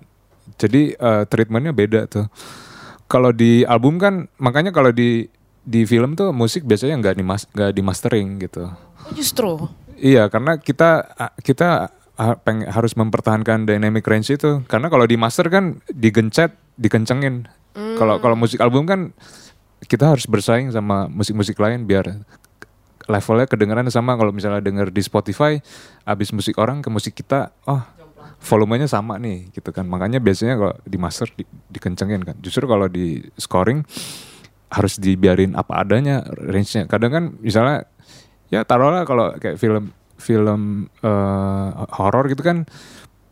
Jadi eh, treatmentnya beda tuh. Kalau di album kan makanya kalau di di film tuh musik biasanya nggak di nggak di mastering gitu. Oh justru. Iya, karena kita kita peng- harus mempertahankan dynamic range itu. Karena kalau di master kan digencet, dikencengin. Kalau kalau musik album kan kita harus bersaing sama musik-musik lain biar levelnya kedengeran sama kalau misalnya denger di Spotify abis musik orang ke musik kita oh volumenya sama nih gitu kan makanya biasanya kalau di master di, dikencengin kan justru kalau di scoring harus dibiarin apa adanya range-nya. Kadang kan misalnya ya taruhlah kalau kayak film film eh, horor gitu kan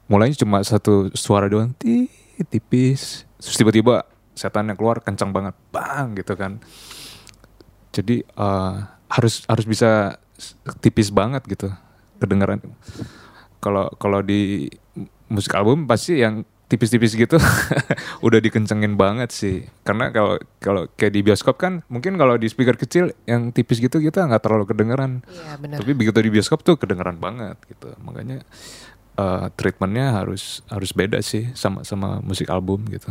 mulainya cuma satu suara doang ti tipis. Terus tiba-tiba setannya keluar kencang banget bang gitu kan. Jadi eh, harus harus bisa tipis banget gitu kedengaran kalau kalau di musik album pasti yang tipis-tipis gitu udah dikencengin banget sih karena kalau kalau kayak di bioskop kan mungkin kalau di speaker kecil yang tipis gitu kita nggak terlalu kedengeran Iya benar. tapi begitu di bioskop tuh kedengeran banget gitu makanya eh, treatmentnya harus harus beda sih sama sama musik album gitu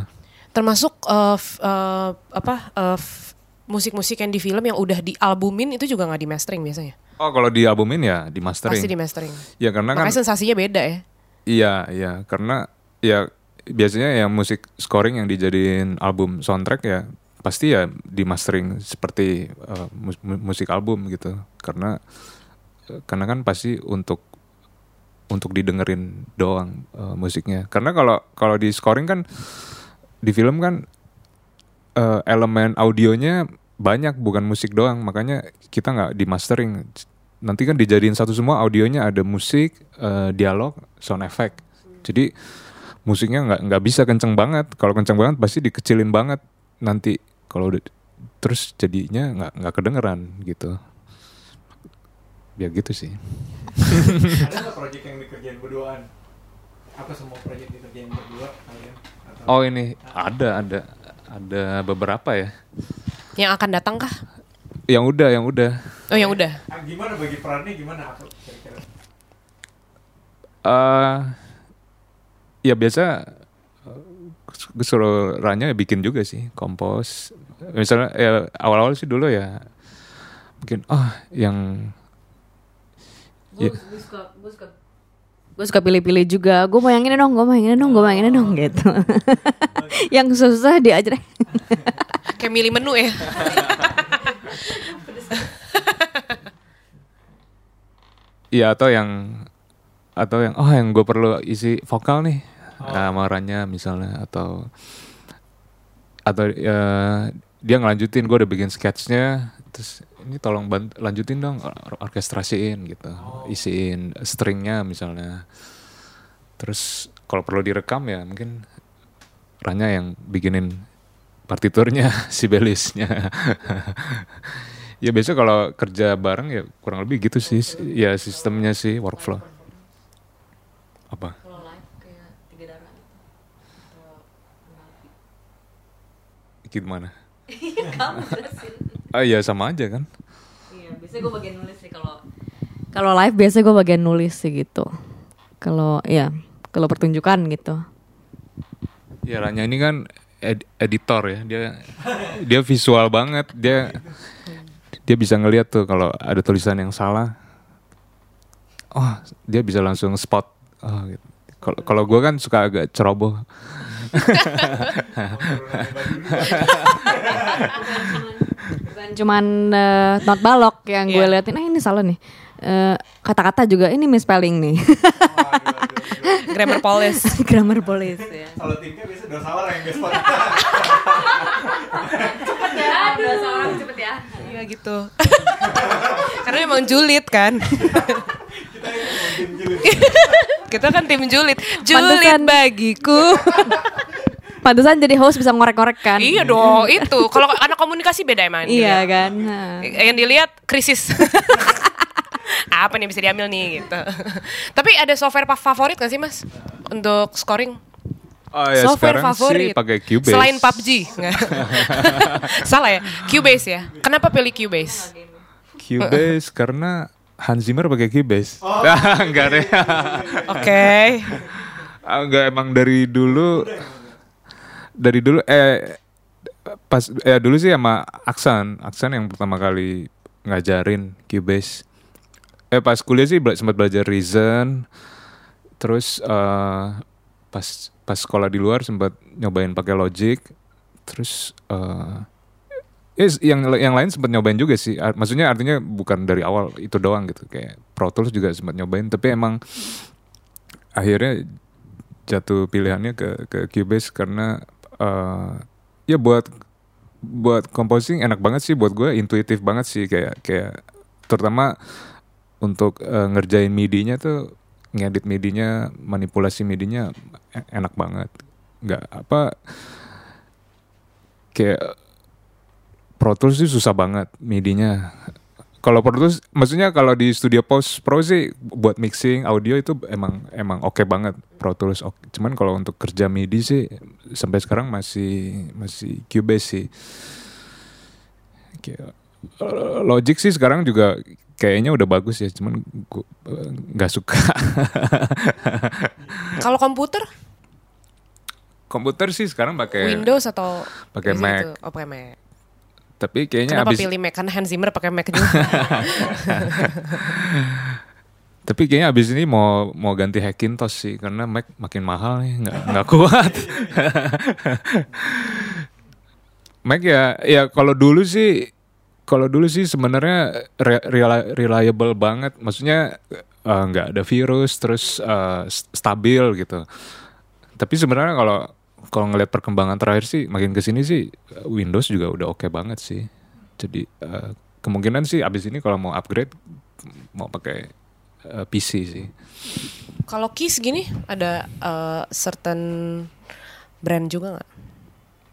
Termasuk eh, f- eh, apa eh, f- musik-musik yang di film yang udah dialbumin itu juga nggak di mastering biasanya. oh kalau di albumin ya di mastering Pasti di mastering. ya karena kan Makanya sensasinya beda ya. Iya, iya, karena ya biasanya yang musik scoring yang dijadiin album soundtrack ya pasti ya di mastering seperti uh, mus- mu- musik album gitu. Karena karena kan pasti untuk untuk didengerin doang uh, musiknya. Karena kalau kalau di scoring kan di film kan uh, elemen audionya banyak bukan musik doang, makanya kita nggak di mastering. Nanti kan dijadiin satu semua audionya ada musik, uh, dialog, sound effect. Jadi musiknya nggak nggak bisa kenceng banget. Kalau kenceng banget pasti dikecilin banget nanti. Kalau udah terus jadinya nggak nggak kedengeran gitu. Ya gitu sih. Ada nggak project yang dikerjain berduaan? Apa semua project dikerjain berdua kalian? Atau Oh ini ada ada ada beberapa ya. Yang akan datang kah? Yang udah yang udah. Oh yang udah. Ah, gimana bagi perannya gimana apa kira-kira? eh ya biasa gue suruh Ranya bikin juga sih kompos misalnya ya awal-awal sih dulu ya mungkin ah yang Gue Ya. suka, gue suka gue suka pilih-pilih juga gue mau yang ini dong gue mau yang ini dong gue mau yang ini dong gitu yang susah diajar Kayak milih menu ya. Iya atau yang atau yang oh yang gue perlu isi vokal nih. Nah, sama Ranya misalnya atau atau ya, dia ngelanjutin gue udah bikin sketchnya terus ini tolong bant- lanjutin dong or- orkestrasiin gitu. Isiin stringnya misalnya. Terus kalau perlu direkam ya mungkin Ranya yang bikinin partiturnya si belisnya. Ya biasa kalau kerja bareng ya kurang lebih gitu sih ya sistemnya sih workflow apa? Gimana ah ya sama aja kan? Iya, biasanya gue bagian nulis sih kalau kalau live biasanya gue bagian nulis sih gitu. Kalau ya, kalau pertunjukan gitu. ya Ranya ini kan ed- editor ya. Dia dia visual banget. Dia dia bisa ngeliat tuh kalau ada tulisan yang salah. Oh dia bisa langsung spot oh, gitu. kalau kalau gue kan suka agak ceroboh Bukan cuman eh, not balok yang gue Iya. liatin, ah ini salah nih. Eh, Kata-kata juga ini misspelling nih. Grammar police. Grammar police ya. Kalau timnya biasa dua sawara yang best part. ya, udah seorang cepet ya. Iya gitu. Karena emang julid kan. Kita kan tim julid. Julid Pantesan. bagiku. Pantesan jadi host bisa ngorek-ngorek kan. iya dong, itu. Kalau anak komunikasi beda emang. Iya dilihat. kan. Nah. Yang dilihat krisis. Apa nih bisa diambil nih gitu. Tapi ada software favorit gak sih mas untuk scoring? oh ya software sekarang favorit sih pakai Cubase Selain PUBG. Nggak. Salah ya? Cubase ya. Kenapa pilih Cubase? Cubase karena Hans Zimmer pakai Cubase Oh. enggak deh. Oke. Ah, enggak emang dari dulu dari dulu eh pas eh dulu sih sama Aksan. Aksan yang pertama kali ngajarin Cubase eh pas kuliah sih bela- sempat belajar Reason. Terus eh pas pas sekolah di luar sempat nyobain pakai Logic. Terus eh eh, yang yang lain sempat nyobain juga sih. Maksudnya artinya bukan dari awal itu doang gitu. Kayak Pro Tools juga sempat nyobain tapi emang akhirnya jatuh pilihannya ke ke Cubase karena eh, ya buat buat composing enak banget sih. Buat gue intuitif banget sih. Kayak kayak terutama untuk eh, ngerjain MIDI-nya tuh ngedit MIDI-nya manipulasi MIDI-nya e- enak banget. Nggak apa kayak Pro Tools sih susah banget MIDI-nya kalau Pro Tools maksudnya kalau di studio post pro sih buat mixing audio itu emang emang oke banget Pro Tools oke. cuman kalau untuk kerja MIDI sih sampai sekarang masih masih Cubase sih eh, Logic sih sekarang juga kayaknya udah bagus ya cuman eh, nggak suka Kalau komputer, komputer sih sekarang pakai Windows atau pakai Mac. Oh, pakai Mac. Tapi kayaknya Kenapa abis pilih Mac? Karena Hans Zimmer pakai Mac juga. Tapi kayaknya abis ini mau mau ganti Hackintosh sih karena Mac makin mahal nih nggak nggak kuat. Mac ya ya kalau dulu sih kalau dulu sih sebenarnya re- reliable banget. Maksudnya eh, nggak ada virus terus s- stabil gitu. Tapi sebenarnya kalau kalau ngelihat perkembangan terakhir sih makin ke sini sih Windows juga udah oke banget sih. Jadi eh, kemungkinan sih abis ini kalau mau upgrade mau pakai eh, PC sih. Kalau Kiss gini ada eh, certain brand juga nggak?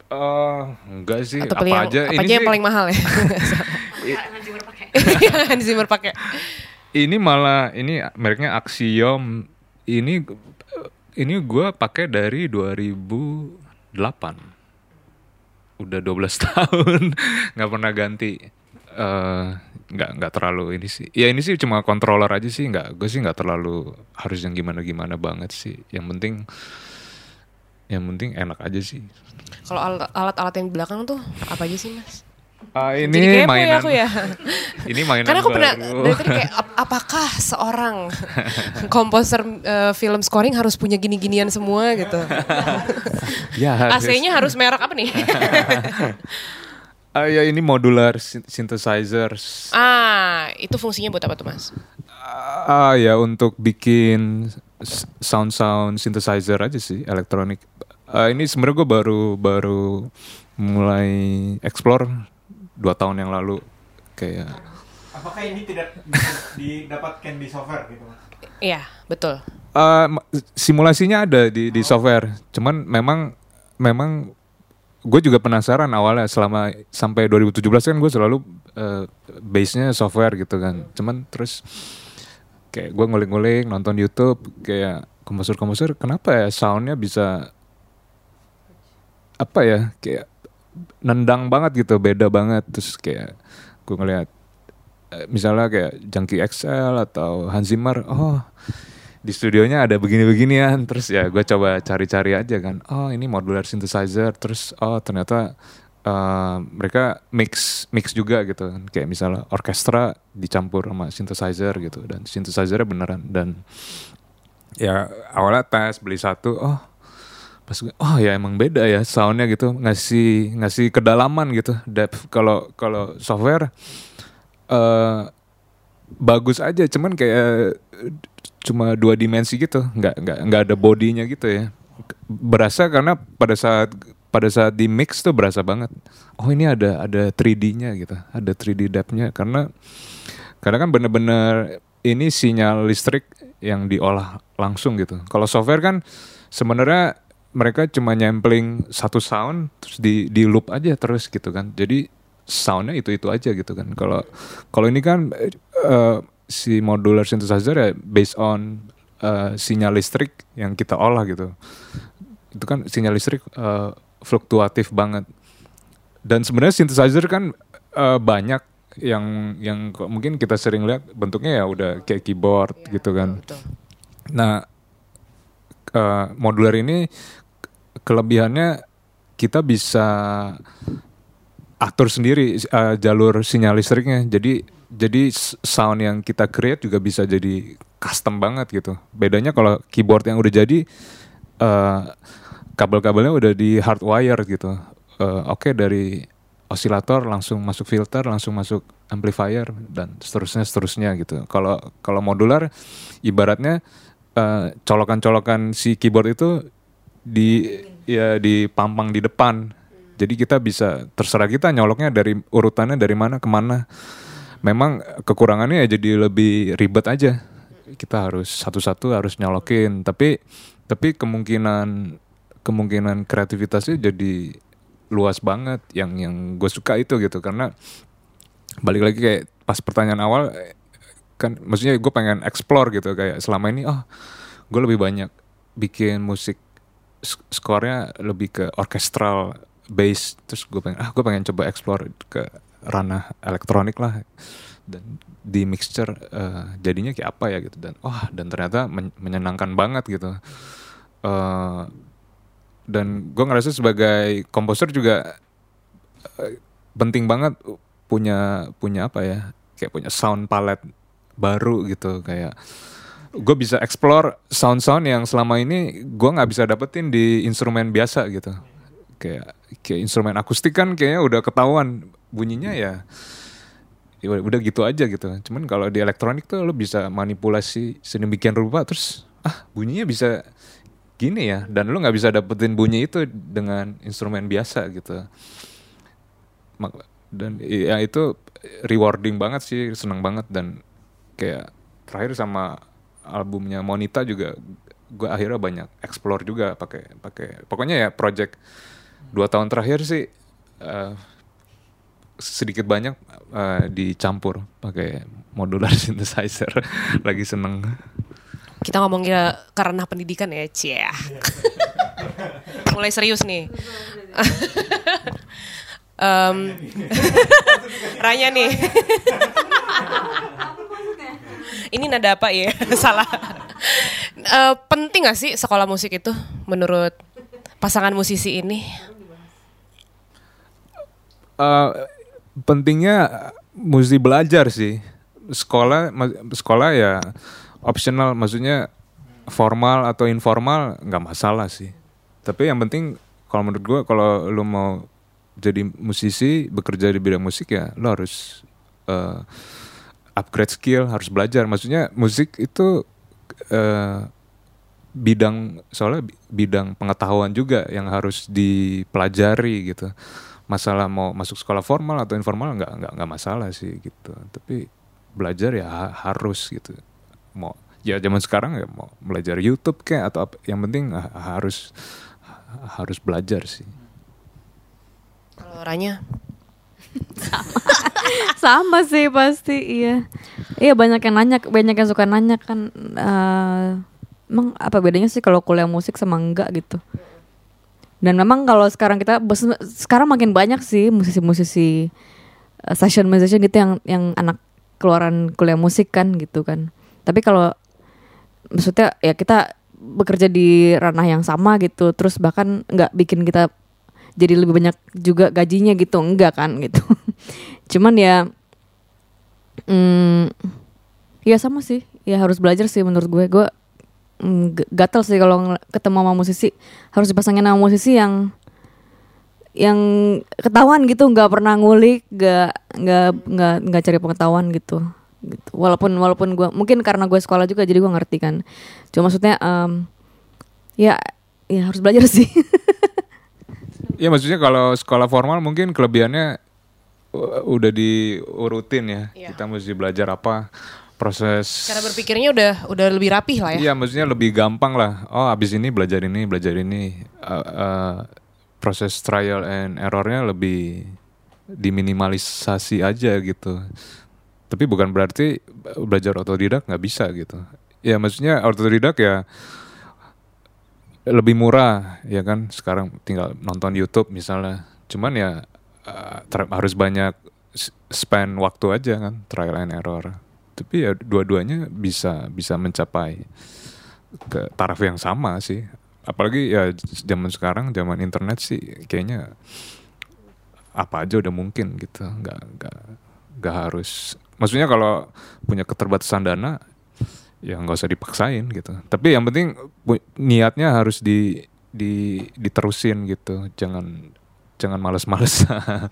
Eh enggak sih, Atau apa yang, aja. apa ini aja yang sih- paling mahal ya? Yang Zimmer pakai. Ini malah ini mereknya Axiom. Ini ini gue pakai dari 2008. Udah 12 tahun nggak pernah ganti. eh nggak nggak terlalu ini sih. Ya ini sih cuma controller aja sih. Nggak gue sih nggak terlalu harus yang gimana gimana banget sih. Yang penting yang penting enak aja sih. Kalau alat- alat-alat yang di belakang tuh apa aja sih mas? Jadi ini kepo ya mainan. aku ya. Ini mainan Karena aku pernah baru. dari tadi kayak ap- apakah seorang komposer eh, film scoring harus punya gini-ginian semua gitu. ya, harus. AC-nya harus merek apa nih? Ah, ya ini modular syn- synthesizers. ah, itu fungsinya buat apa tuh mas? Ah ya untuk bikin sound-sound synthesizer aja sih elektronik. Ah, ini sebenarnya gue baru baru mulai explore dua tahun yang lalu kayak Apakah ini tidak bisa didapatkan di software gitu mas? Iya betul. Ma- simulasinya ada di di software. Cuman memang memang gue juga penasaran awalnya selama sampai 2017 kan gue selalu eh, base-nya software gitu kan. Cuman terus kayak gue ngulik-ngulik nonton YouTube kayak komposer-komposer kenapa ya soundnya bisa apa ya kayak nendang banget gitu beda banget. Terus kayak gue ngeliat eh, misalnya kayak Junkie XL atau Hans Zimmer oh di studionya ada begini-beginian. Terus ya gue coba cari-cari aja kan oh ini modular synthesizer. Terus oh ternyata eh, mereka mix mix juga gitu kan. Kayak misalnya orkestra dicampur sama synthesizer gitu dan synthesizernya beneran. Dan ya awalnya tes beli satu oh pas gue, oh ya emang beda ya soundnya gitu. Ngasih ngasih kedalaman gitu. Depth kalau kalau software eh bagus aja. Cuman kayak cuma dua dimensi gitu. Nggak nggak nggak ada bodinya gitu ya. Berasa karena pada saat pada saat di mix tuh berasa banget. Oh ini ada ada 3D-nya gitu. Ada 3D depth-nya. Karena karena kan bener-bener ini sinyal listrik yang diolah langsung gitu. Kalau software kan sebenarnya mereka cuma nyampling satu sound terus di di loop aja terus gitu kan. Jadi soundnya itu itu aja gitu kan. Kalau kalau ini kan eh, si modular synthesizer ya based on eh, sinyal listrik yang kita olah gitu. Itu kan sinyal listrik eh, fluktuatif banget. Dan sebenarnya synthesizer kan eh, banyak yang yang mungkin kita sering lihat bentuknya ya udah kayak keyboard gitu kan. Betul. Nah, eh, modular ini kelebihannya kita bisa atur sendiri eh, jalur sinyal listriknya. Jadi jadi sound yang kita create juga bisa jadi custom banget gitu. Bedanya kalau keyboard yang udah jadi eh, kabel-kabelnya udah di hardwire gitu. Eh, Oke dari osilator langsung masuk filter, langsung masuk amplifier dan seterusnya seterusnya gitu. Kalau kalau modular ibaratnya eh, colokan-colokan si keyboard itu di ya dipampang di depan. Jadi kita bisa terserah kita nyoloknya dari urutannya dari mana ke mana. Memang kekurangannya ya jadi lebih ribet aja. Kita harus satu-satu harus nyolokin. Tapi tapi kemungkinan kemungkinan kreativitasnya jadi luas banget. Yang yang gue suka itu gitu karena balik lagi kayak pas pertanyaan awal kan maksudnya gue pengen explore gitu kayak selama ini oh gue lebih banyak bikin musik skornya lebih ke orkestral bass terus gue pengen ah gue pengen coba explore ke ranah elektronik lah. Dan di mixture eh, jadinya kayak apa ya gitu. Dan wah dan ternyata men- menyenangkan banget gitu. Eh, dan gue ngerasa sebagai komposer juga eh, penting banget punya punya apa ya kayak punya sound palette baru gitu. Kayak gue bisa explore sound-sound yang selama ini gue nggak bisa dapetin di instrumen biasa gitu. Kayak kayak instrumen akustik kan kayaknya udah ketahuan bunyinya ya ya udah gitu aja gitu. Cuman kalau di elektronik tuh lo bisa manipulasi sedemikian rupa terus ah bunyinya bisa gini ya. Dan lo nggak bisa dapetin bunyi itu dengan instrumen biasa gitu. Dan ya itu rewarding banget sih seneng banget. Dan kayak terakhir sama albumnya Monita juga gue akhirnya banyak explore juga pakai pakai pokoknya ya project dua tahun terakhir sih eh, sedikit banyak eh, dicampur pakai modular synthesizer lagi seneng Kita ngomongin karena pendidikan ya, cie. Mulai serius nih. Em, Ranya nih. Ini nada apa ya? Salah. Eh, penting gak sih sekolah musik itu menurut pasangan musisi ini? Eh, pentingnya mesti belajar sih sekolah sekolah ya optional maksudnya formal atau informal nggak masalah sih tapi yang penting kalau menurut gue kalau lu mau jadi musisi bekerja di bidang musik ya lo harus eh, upgrade skill harus belajar. Maksudnya musik itu eh, bidang soalnya bi- bidang pengetahuan juga yang harus dipelajari gitu. Masalah mau masuk sekolah formal atau informal nggak nggak nggak masalah sih gitu. Tapi belajar ya ha- harus gitu. Mau ya zaman sekarang ya mau belajar YouTube kayak atau apa yang penting ha- harus ha- harus belajar sih. Kalau Ranya, sama sih pasti iya. Iya banyak yang nanya banyak yang suka nanya kan eh, emang apa bedanya sih kalau kuliah musik sama enggak gitu? Dan memang kalau sekarang kita sekarang makin banyak sih musisi-musisi eh, session musician gitu yang yang anak keluaran kuliah musik kan gitu kan. Tapi kalau maksudnya ya kita bekerja di ranah yang sama gitu terus bahkan nggak bikin kita jadi lebih banyak juga gajinya gitu. Enggak kan gitu. Cuman ya hmm, ya sama sih. Ya harus belajar sih menurut gue. Gue mm, gatel sih kalau ketemu sama musisi. Harus dipasangin sama musisi yang yang ketahuan gitu. Nggak pernah ngulik nggak nggak nggak nggak cari pengetahuan gitu. Gitu. Walaupun walaupun gue mungkin karena gue sekolah juga jadi gue ngerti kan. Cuma maksudnya em, ya ya harus belajar sih ya maksudnya kalau sekolah formal mungkin kelebihannya uh, udah diurutin ya Iya. kita mesti belajar apa proses cara berpikirnya udah udah lebih rapih lah ya. Iya, maksudnya lebih gampang lah. Oh, abis ini belajar ini, belajar ini. Uh, uh, proses trial and errornya lebih diminimalisasi aja gitu. Tapi bukan berarti belajar otodidak nggak bisa gitu. Ya, maksudnya otodidak ya lebih murah ya kan. Sekarang tinggal nonton YouTube misalnya. Cuman ya uh, ter- harus banyak spend waktu aja kan, trial and error. Tapi ya dua-duanya bisa bisa mencapai ke taraf yang sama sih. Apalagi ya zaman sekarang, zaman internet sih kayaknya apa aja udah mungkin gitu. Nggak nggak nggak harus. Maksudnya kalau punya keterbatasan dana ya nggak usah dipaksain gitu. Tapi yang penting niatnya harus di di diterusin gitu. Jangan jangan males-malesan.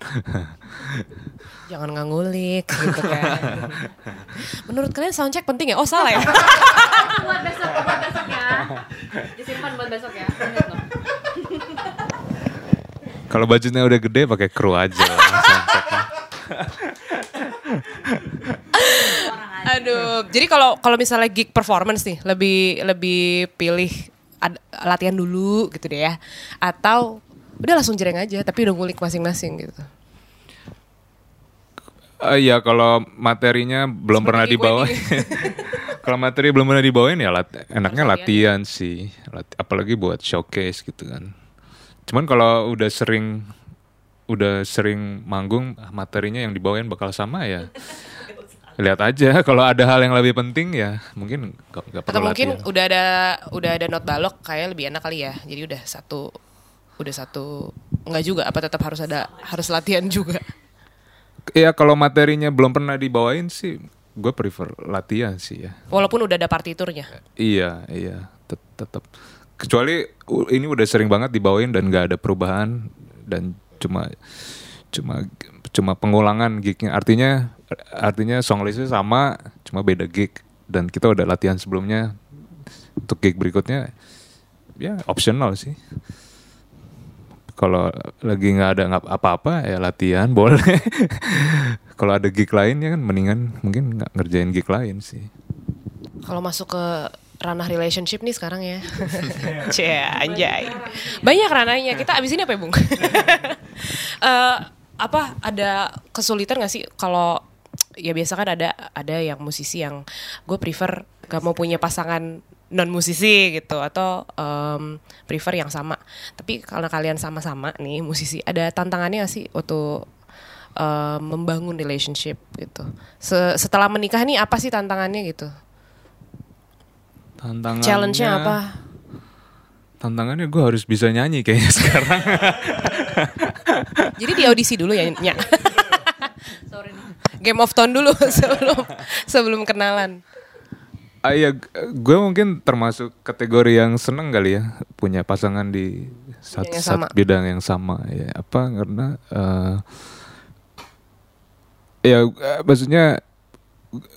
Jangan nggak ngulik gitu kan. Menurut kalian soundcheck penting ya? Oh salah ya? buat besok buat besok ya disimpan buat besok ya Kalau budgetnya udah gede pakai kru aja. soundchecknya. Aduh, jadi kalau kalau misalnya gig performance nih, lebih lebih pilih ad- latihan dulu gitu deh ya, atau udah langsung jereng aja, tapi udah ngulik masing-masing gitu. Eh, ya kalau materinya belum pernah Seperti gue dibawa. kalau materi belum pernah dibawain ya lat- enaknya Harus latihan sih. Lat- apalagi buat showcase gitu kan. Cuman kalau udah sering udah sering manggung materinya yang dibawain bakal sama ya. Lihat aja kalau ada hal yang lebih penting ya mungkin nggak nggak Atau perlu mungkin latihan. udah ada udah ada not balok kayak lebih enak kali ya. Jadi udah satu udah satu enggak juga apa tetap harus ada harus latihan juga. Ya kalau materinya belum pernah dibawain sih gue prefer latihan sih ya. Walaupun udah ada partiturnya. Iya, iya, tet- tetap. Kecuali ini udah sering banget dibawain dan nggak ada perubahan dan cuma cuma cuma pengulangan gignya. Artinya artinya song listnya sama, cuma beda gig dan kita udah latihan sebelumnya untuk gig berikutnya ya optional sih. Kalau lagi nggak ada nggak apa-apa ya latihan boleh. Kalau ada gig lain ya kan mendingan mungkin nggak ngerjain gig lain sih. Kalau masuk ke ranah relationship nih sekarang ya. Cie, anjay. Banyak ranahnya. Kita abis ini apa ya, Bung? Eh, apa ada kesulitan gak sih kalau ya biasa kan ada ada yang musisi yang gue prefer gak mau punya pasangan non musisi gitu atau em, prefer yang sama. Tapi karena kalian sama-sama nih musisi, ada tantangannya gak sih waktu em, membangun relationship gitu. Se- setelah menikah nih apa sih tantangannya gitu? Tantangannya Challenge-nya apa? Tantangannya gue harus bisa nyanyi kayaknya sekarang. Jadi di audisi dulu ya, Nya. Game of Tone dulu sebelum sebelum kenalan. ah, iya, gue mungkin termasuk kategori yang seneng kali ya punya pasangan di satu, Bidang yang satu sama. bidang yang sama. Ya apa karena eh, ya eh, maksudnya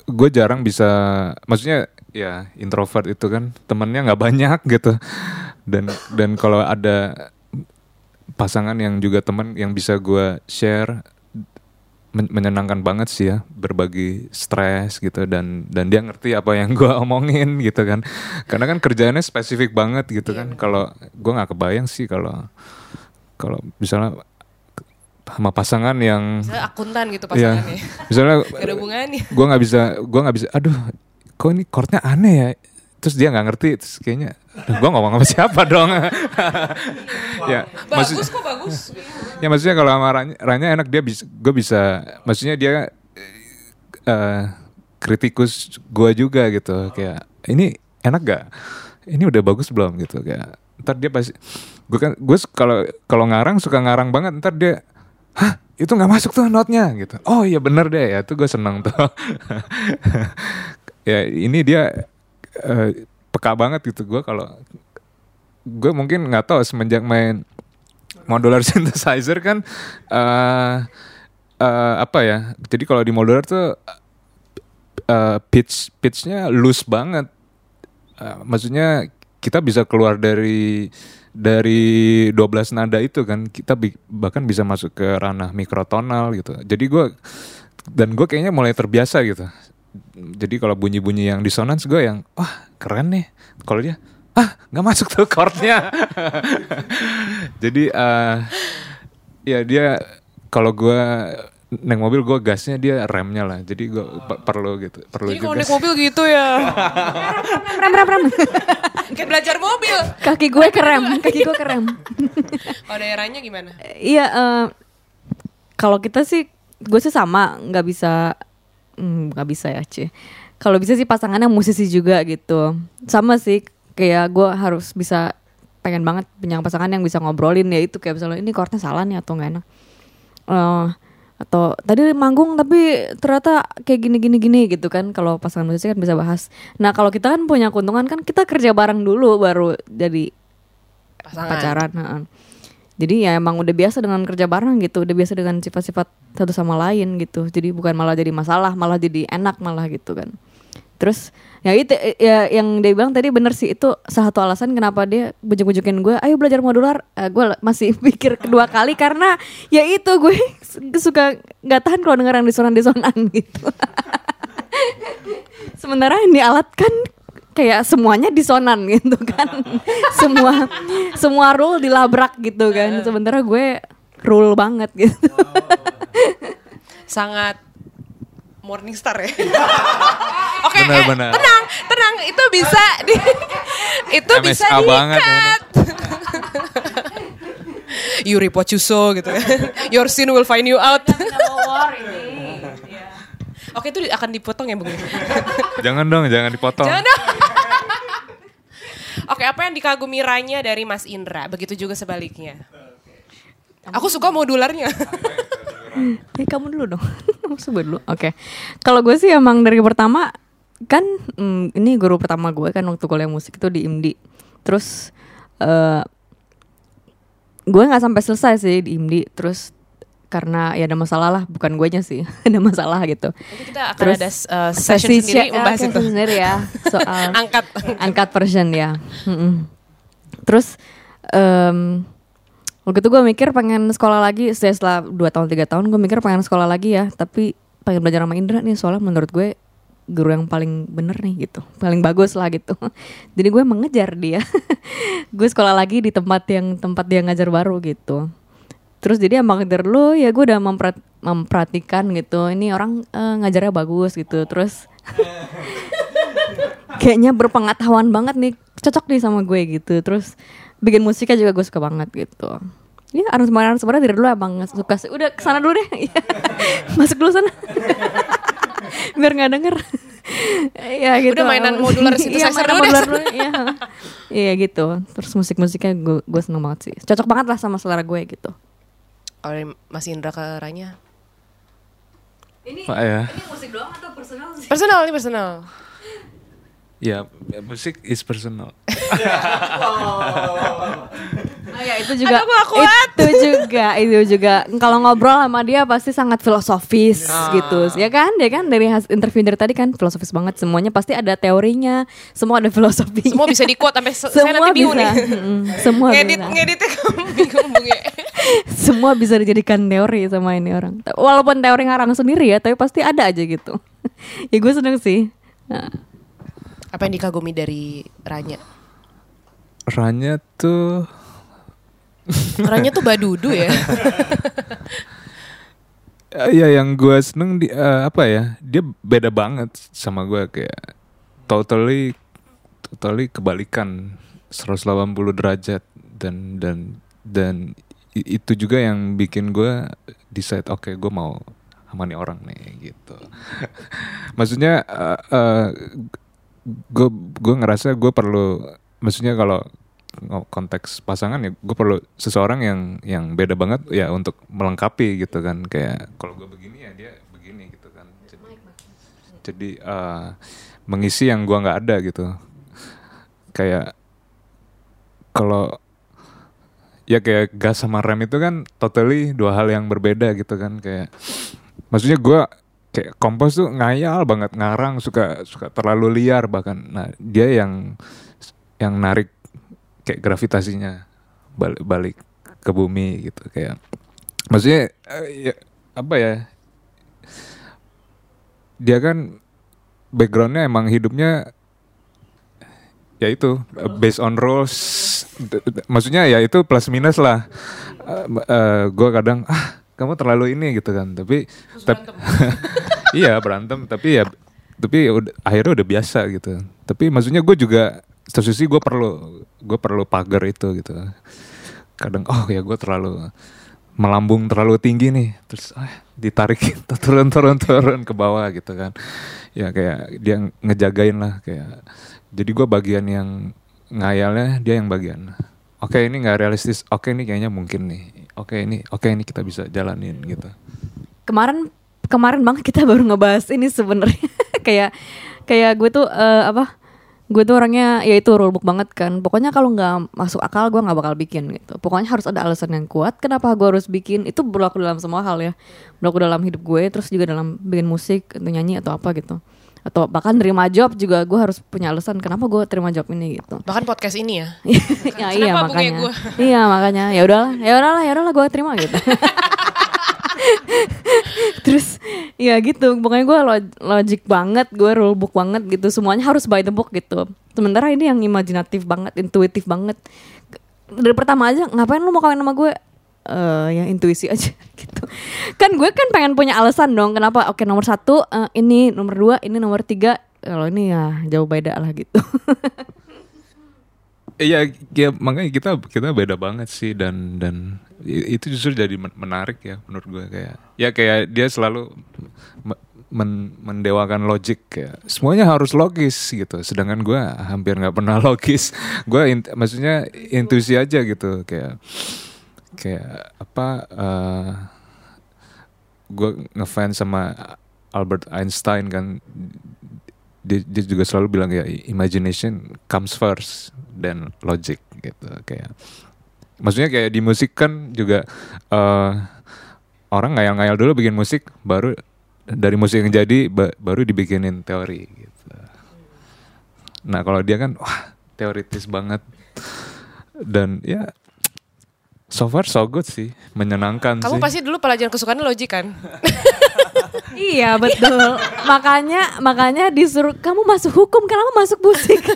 gue jarang bisa, maksudnya ya introvert itu kan temennya nggak banyak gitu dan dan kalau ada pasangan yang juga teman yang bisa gue share men- menyenangkan banget sih ya berbagi stres gitu dan dan dia ngerti apa yang gue omongin gitu kan. Karena kan kerjaannya spesifik banget gitu kan. kalau gue nggak kebayang sih kalau kalau misalnya sama pasangan yang Misalnya akuntan gitu ya pasangannya. misalnya ada hubungannya. gue nggak bisa gue nggak bisa aduh kok ini chordnya aneh ya terus dia nggak ngerti terus kayaknya gue ngomong sama siapa dong? Ya maksud- Bagus kok bagus. ya maksudnya kalau sama Ranya, Ranya enak dia bisa gue bisa maksudnya dia eh kritikus gue juga gitu kayak ini enak gak ini udah bagus belum? Gitu kayak ntar dia pasti gue kan gue kalau kalau ngarang suka ngarang banget ntar dia hah itu nggak masuk tuh notnya? Gitu. Oh iya bener deh. Ya tuh gue seneng tuh. Ya ini dia eh, peka banget gitu gue kalau gue mungkin nggak tahu semenjak main modular synthesizer kan eh eh, apa ya jadi kalau di modular tuh eh, pitch pitchnya loose banget. Eh, maksudnya kita bisa keluar dari dari 12 nada itu kan kita bi- bahkan bisa masuk ke ranah mikrotonal gitu. Jadi gue dan gue kayaknya mulai terbiasa gitu jadi kalau bunyi-bunyi yang disonans gue yang wah keren nih kalau dia ah nggak masuk tuh chordnya jadi eh ya dia kalau gue naik mobil gue gasnya dia remnya lah jadi gue pe- perlu gitu perlu Jadi kalau naik mobil gitu ya. Rem rem rem. Kayak belajar mobil. kaki gue kerem, kaki gue kerem. Kalau daerahnya gimana? Iya, eh, kalau kita sih, gue sih sama, nggak bisa, hmm, nggak bisa ya, cie. Kalau bisa sih pasangannya musisi juga gitu. Sama sih, kayak gue harus bisa pengen banget punya pasangan yang bisa ngobrolin ya itu kayak misalnya ini chordnya salah nih atau nggak enak. Eh, atau tadi manggung tapi ternyata kayak gini gini gini gitu kan kalau pasangan musisi kan bisa bahas. Nah kalau kita kan punya keuntungan kan kita kerja bareng dulu baru jadi Pasangan. pacaran. Jadi ya emang udah biasa dengan kerja bareng gitu, udah biasa dengan sifat-sifat satu sama lain gitu. Jadi bukan malah jadi masalah, malah jadi enak malah gitu kan. Terus ya itu ya yang dia bilang tadi bener sih itu salah satu alasan kenapa dia bujuk-bujukin gue, ayo belajar modular. Eh, gue masih pikir kedua kali karena ya itu gue suka nggak tahan kalau denger yang disonan-disonan gitu. Sementara ini alat kan kayak semuanya disonan gitu kan. semua semua rule dilabrak gitu kan. Sementara gue rule banget gitu. Sangat Morning Star ya. Oke, Benar, eh, benar. tenang, tenang, itu bisa di itu bisa MSA banget, ya. diikat. you reap what you sow gitu kan. Your sin will find you out. Oke, itu akan dipotong ya, Bung? Jangan dong, jangan dipotong. Jangan dong. Oke, apa yang dikagumi Ranya dari Mas Indra? Begitu juga sebaliknya. Aku suka modularnya. Eh kamu dulu dong. Kamu coba dulu. Oke. Kalau gue sih emang dari pertama kan mm, ini guru pertama gue kan waktu kuliah musik itu di IMDI. Terus eh gue nggak sampai selesai sih di IMDI. Terus karena ya ada masalah lah, bukan guanya sih, ada masalah gitu. Nanti kita akan Terus ada uh, session sendiri share- membahas itu. sendiri ya soal Angkat. angkat version ya. Mm-mm. Terus em waktu itu gue mikir pengen sekolah lagi setelah setelah dua tahun tiga tahun gue mikir pengen sekolah lagi ya tapi pengen belajar sama Indra nih soalnya menurut gue guru yang paling bener nih gitu paling bagus lah gitu jadi gue mengejar dia gue sekolah lagi di tempat yang tempat dia ngajar baru gitu terus jadi emang dari dulu ya gue udah memperat- memperhatikan gitu ini orang eh, ngajarnya bagus gitu terus kayaknya berpengetahuan banget nih cocok nih sama gue gitu terus bikin musiknya juga gue suka banget gitu. Ya aransemen aransemennya dari dulu emang suka sih. Udah ke sana dulu deh. Iya. masuk dulu sana. Biar nggak denger. Ya gitu. Udah mainan modular synthesizer iya, mainan dulu deh. modular dulu iya. Iya gitu. Terus musik musiknya gue gue seneng banget sih. Cocok banget lah sama selera gue gitu Kalau dari Mas Indra ke Ranya. Pak ya. musik doang atau personal sih Personal ini personal. Ya, musik is personal. Oh. Ya itu juga Aduh, gua kuat. itu juga itu juga. Kalau ngobrol sama dia pasti sangat filosofis Ah. gitu ya kan? Dia kan? Dari has- interview dari tadi kan filosofis banget. Semuanya pasti ada teorinya semua ada filosofinya. Semua bisa di quote sampai se- saya semua nanti bingung bisa. nih. Mm, semua ngedit bisa. ngeditnya kamu bingung Bung ya. semua bisa dijadikan teori sama ini orang. Walaupun teori ngarang sendiri ya tapi pasti ada aja gitu. Ya gue seneng sih. Nah, Apa yang dikagumi dari Ranya? Ranya tuh Ranya tuh badudu ya. Eh, Iya yang gue seneng di eh, apa ya dia beda banget sama gue kayak totally totally kebalikan 180 derajat dan dan dan itu juga yang bikin gue decide oke gue mau sama nih orang nih gitu maksudnya gue gue ngerasa gue perlu maksudnya kalau konteks pasangan ya gue perlu seseorang yang yang beda banget ya untuk melengkapi gitu kan. Kayak kalau gue begini ya dia begini gitu kan. Jadi, jadi eh, mengisi yang gue nggak ada gitu. Kayak kalau ya kayak gas sama rem itu kan totally dua hal yang berbeda gitu kan. Kayak maksudnya gue kayak kompos tuh ngayal banget ngarang suka suka terlalu liar bahkan. Nah dia yang yang narik kayak gravitasinya balik balik ke bumi gitu kayak maksudnya eh, ya, apa ya dia kan backgroundnya emang hidupnya ya itu uh, based on rules maksudnya ya itu plus minus lah. Gue kadang ah kamu terlalu ini gitu kan tapi tap- iya berantem tapi ya tapi udah, akhirnya udah biasa gitu. Tapi maksudnya gue juga satu sisi gue perlu gue perlu pagar itu gitu. Kadang oh ya gue terlalu melambung terlalu tinggi nih terus ah, ditarik turun turun turun ke bawah gitu kan. Ya kayak dia ngejagain lah kayak jadi gue bagian yang ngayalnya dia yang bagian. Oke ini nggak realistis. Oke ini kayaknya mungkin nih oke ini oke ini kita bisa jalanin gitu. Kemarin kemarin banget kita baru ngebahas ini sebenarnya. Kayak kayak gue tuh eh, apa gue tuh orangnya ya itu rule book banget kan. Pokoknya kalau nggak masuk akal gue nggak bakal bikin gitu. Pokoknya harus ada alasan yang kuat kenapa gue harus bikin. Itu berlaku dalam semua hal ya. Berlaku dalam hidup gue terus juga dalam bikin musik atau nyanyi atau apa gitu atau bahkan terima job juga gue harus punya alasan kenapa gue terima job ini gitu. Bahkan podcast ini ya. ya iya makanya. gua? iya makanya. Ya udahlah ya udahlah ya udahlah gue terima gitu. Terus ya gitu. Pokoknya gue logic banget gue rule book banget gitu. Semuanya harus by the book gitu. Sementara ini yang imajinatif banget intuitif banget. Dari pertama aja ngapain lu mau kawin sama gue eh, yang intuisi aja gitu kan gue kan pengen punya alasan dong kenapa oke nomor satu eh, ini nomor dua ini nomor tiga kalau ini ya jauh beda lah gitu Iya, ya, makanya kita kita beda banget sih dan dan itu justru jadi men- menarik ya menurut gue kayak ya kayak dia selalu me- men- mendewakan logik kayak semuanya harus logis gitu. Sedangkan gue hampir nggak pernah logis. Gue int- maksudnya intuisi aja gitu kayak kayak apa eh gue ngefans sama Albert Einstein kan. Dia, dia juga selalu bilang ya imagination comes first dan logic gitu. Kayak maksudnya kayak di musik kan juga eh orang ngayal-ngayal dulu bikin musik baru dari musik yang jadi ba- baru dibikinin teori gitu. Nah kalau dia kan wah teoritis banget. Dan ya so far so good sih menyenangkan Kamu sih pasti dulu pelajaran kesukaan logik kan? iya betul makanya makanya disuruh kamu masuk hukum kenapa masuk musik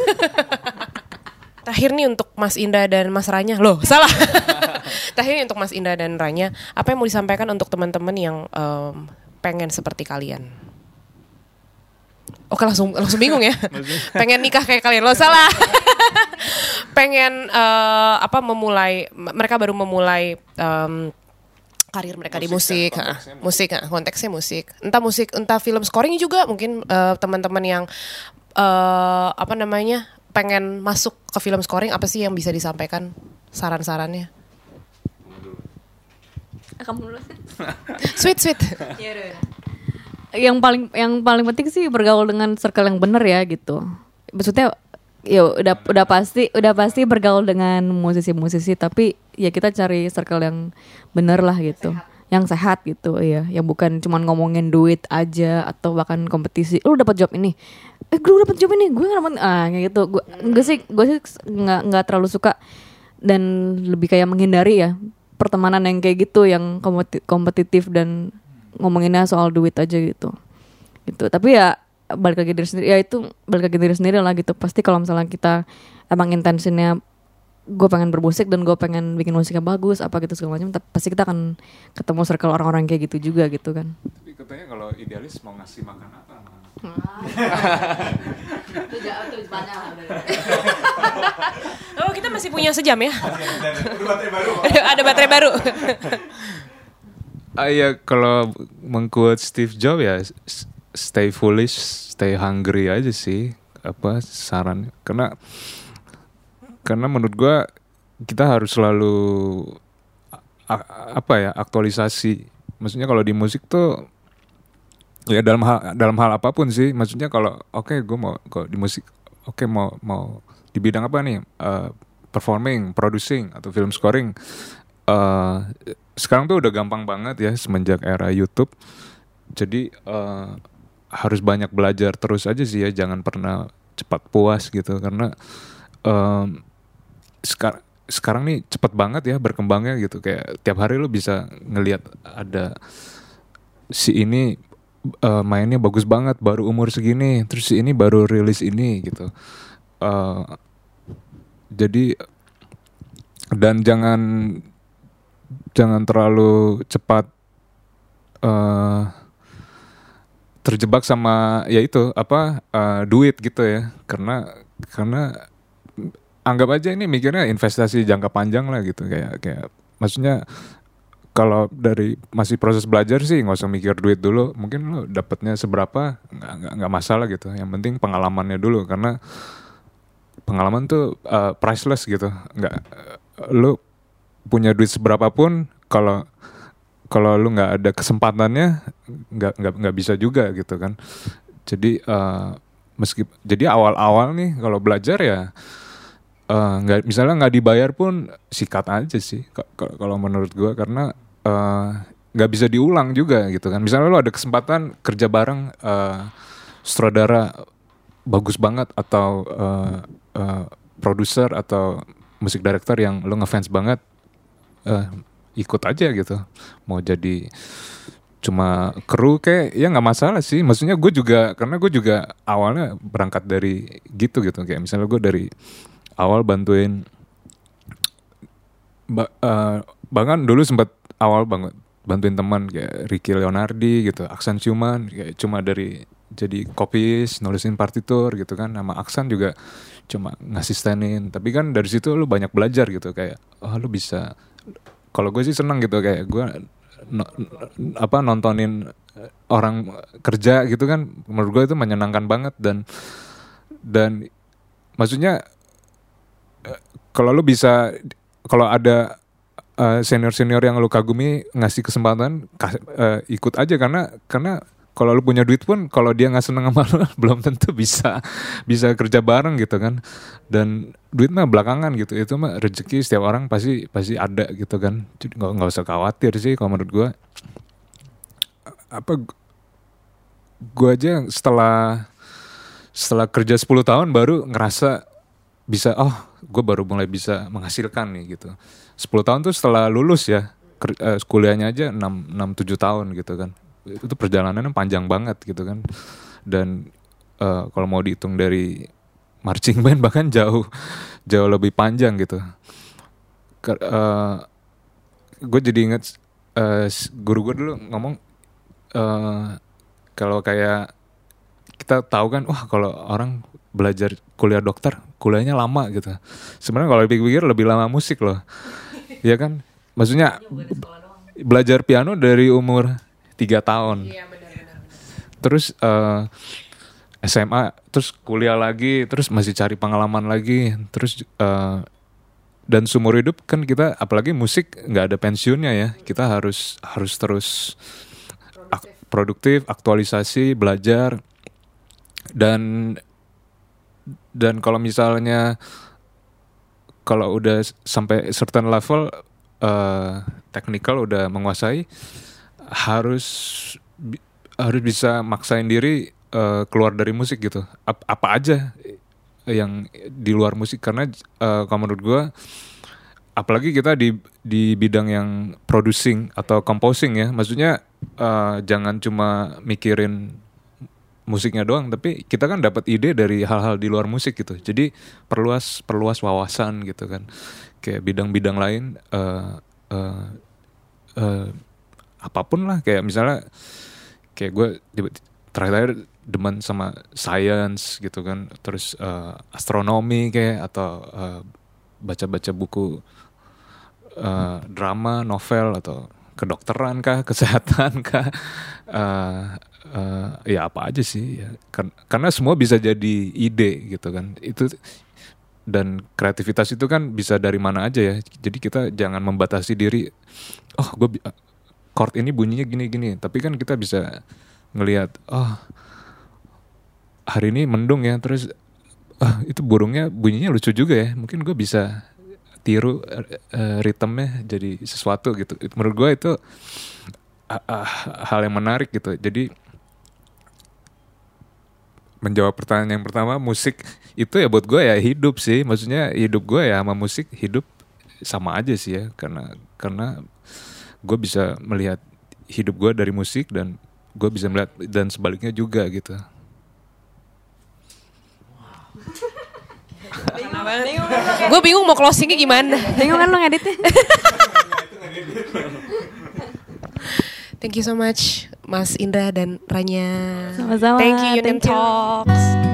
Terakhir nih untuk Mas Indah dan Mas Ranya. Loh, salah. Terakhir nih untuk Mas Indah dan Ranya, apa yang mau disampaikan untuk teman-teman yang em, pengen seperti kalian? Oke langsung langsung bingung ya. pengen nikah kayak kalian. Loh, salah. pengen eh, apa memulai mereka baru memulai em, karir mereka di musik, Musik kan, ha, konteksnya musik, ha, konteksnya musik. Entah musik, entah film scoring juga mungkin eh, teman-teman yang eh apa namanya pengen masuk ke film scoring apa sih yang bisa disampaikan saran-sarannya? kamu dulu Sweet sweet. Yang paling yang paling penting sih bergaul dengan circle yang bener ya gitu. Maksudnya ya udah udah pasti udah pasti bergaul dengan musisi-musisi tapi ya kita cari circle yang bener lah gitu. Yang sehat. Gitu ya yang bukan cuman ngomongin duit aja atau bahkan kompetisi lu dapat job ini. Eh gue dapat job ini gue nggak dapat ah kayak gitu. Gue gue sih gue sih nggak nggak terlalu suka dan lebih kayak menghindari ya pertemanan yang kayak gitu yang kompeti- kompetitif dan ngomonginnya soal duit aja gitu. Gitu. Tapi ya balik lagi diri sendiri. Ya itu balik lagi diri sendiri lah gitu. Pasti kalau misalnya kita emang intensinya gue pengen bermusik dan gue pengen bikin musiknya bagus apa gitu segala macam tapi pasti kita akan ketemu circle orang-orang kayak gitu juga gitu kan. Tapi katanya kalau idealis mau ngasih makan apa? Oh kita masih punya sejam ya? Udah baterai baru. Ada baterai baru. Ah ya kalau mengquote Steve Jobs ya stay foolish, stay hungry aja sih apa saran karena karena menurut gua kita harus selalu apa ya aktualisasi. Maksudnya kalau di musik tuh ya dalam hal dalam hal apa pun sih. Maksudnya kalau oke gue mau kalau di musik oke mau mau di bidang apa nih Eh, performing, producing atau film scoring. eh sekarang tuh udah gampang banget ya semenjak era YouTube. Jadi eh, harus banyak belajar terus aja sih ya, jangan pernah cepat puas gitu. Karena em, sekar- sekarang nih cepet banget ya berkembangnya gitu. Kayak tiap hari lu bisa ngelihat ada si ini eh, mainnya bagus banget baru umur segini terus si ini baru rilis ini gitu. Eh, jadi dan jangan jangan terlalu cepat eh terjebak sama ya itu apa eh, duit gitu ya. Karena karena anggap aja ini mikirnya investasi jangka panjang lah gitu. Kayak kayak maksudnya kalau dari masih proses belajar sih nggak usah mikir duit dulu. Mungkin lo dapatnya seberapa nggak nggak masalah gitu. Yang penting pengalamannya dulu. Karena pengalaman tuh uh, priceless gitu. Nggak uh, lu punya duit seberapa pun kalau kalau lu nggak ada kesempatannya nggak nggak nggak bisa juga gitu kan. Jadi uh, meski jadi awal-awal nih kalau belajar ya uh, nggak misalnya nggak dibayar pun sikat aja sih ka- ka- kalau menurut gua. Karena uh, nggak bisa diulang juga gitu kan. Misalnya lu ada kesempatan kerja bareng uh, sutradara bagus banget atau uh, uh, produser atau musik director yang lu ngefans banget eh, ikut aja gitu. Mau jadi cuma kru kayak ya nggak masalah sih. Maksudnya gue juga karena gue juga awalnya berangkat dari gitu gitu. Kayak misalnya gue dari awal bantuin ba- eh, bahkan dulu sempat awal banget bantuin teman kayak Ricky Leonardi gitu Aksan Cuman kayak cuma dari jadi kopis nulisin partitur gitu kan. Nama Aksan juga cuma ngasistenin. Tapi kan dari situ lu banyak belajar gitu kayak oh lu bisa kalau gue sih seneng gitu kayak gue no- apa nontonin orang kerja gitu kan menurut gue itu menyenangkan banget dan dan maksudnya eh, kalau lu bisa kalau ada senior senior yang lu kagumi ngasih kesempatan kas- eh, ikut aja karena karena kalau lu punya duit pun kalau dia nggak seneng sama lu belum tentu bisa bisa kerja bareng gitu kan. Dan duit mah belakangan gitu itu mah rezeki setiap orang pasti pasti ada gitu kan. Jadi nggak nggak usah khawatir sih kalau menurut gua. Apa gua aja setelah setelah kerja 10 tahun baru ngerasa bisa oh gue baru mulai bisa menghasilkan nih gitu. 10 tahun tuh setelah lulus ya eh, kuliahnya aja 6 6 7 tahun gitu kan itu perjalanannya panjang banget gitu kan. Dan eh, kalau mau dihitung dari marching band bahkan jauh jauh lebih panjang gitu. Gue jadi inget eh, s- guru gue dulu ngomong eh, kalau kayak kita tahu kan wah kalau orang belajar kuliah dokter kuliahnya lama gitu. Sebenarnya kalau dipikir-pikir lebih lama musik loh. Ya kan? Maksudnya belajar piano dari umur tiga tahun. Terus eh, SMA terus kuliah lagi terus masih cari pengalaman lagi terus eh, dan seumur hidup kan kita apalagi musik nggak ada pensiunnya ya. Kita harus harus terus ak- produktif. aktualisasi belajar. Dan dan kalau misalnya kalau udah sampai certain level eh technical udah menguasai harus harus bisa maksain diri eh, keluar dari musik gitu. Ap- apa aja yang di luar musik. Karena eh, kalau menurut gua apalagi kita di di bidang yang producing atau composing ya. Maksudnya eh, jangan cuma mikirin musiknya doang tapi kita kan dapat ide dari hal-hal di luar musik gitu. Jadi perluas perluas wawasan gitu kan. Kayak bidang-bidang lain eh eh, eh, apa pun lah. Kayak misalnya kayak gue terakhir demen sama science gitu kan. Terus eh, astronomi kayak atau eh, baca-baca buku eh, drama novel atau kedokteran kah kesehatan kah. Eh, eh, ya apa aja sih ya. Kar- karena semua bisa jadi ide gitu kan. Itu dan kreativitas itu kan bisa dari mana aja ya. Jadi kita jangan membatasi diri oh gue chord ini bunyinya gini-gini tapi kan kita bisa ngelihat oh hari ini mendung ya. Terus ah itu burungnya bunyinya lucu juga ya. Mungkin gue bisa tiru eh, ritmenya jadi sesuatu gitu. Menurut gue itu ah, ah, hal yang menarik gitu. Jadi menjawab pertanyaan yang pertama musik itu ya buat gue ya hidup sih. Maksudnya hidup gue ya sama musik hidup sama aja sih ya. Karena karena gue bisa melihat hidup gue dari musik dan gue bisa melihat dan sebaliknya juga gitu Gue bingung mau closingnya gimana. Bingung kan lo ngeditnya? Thank you so much Mas Indra dan Ranya. Sama-sama, Thank you Union thank you. Talks.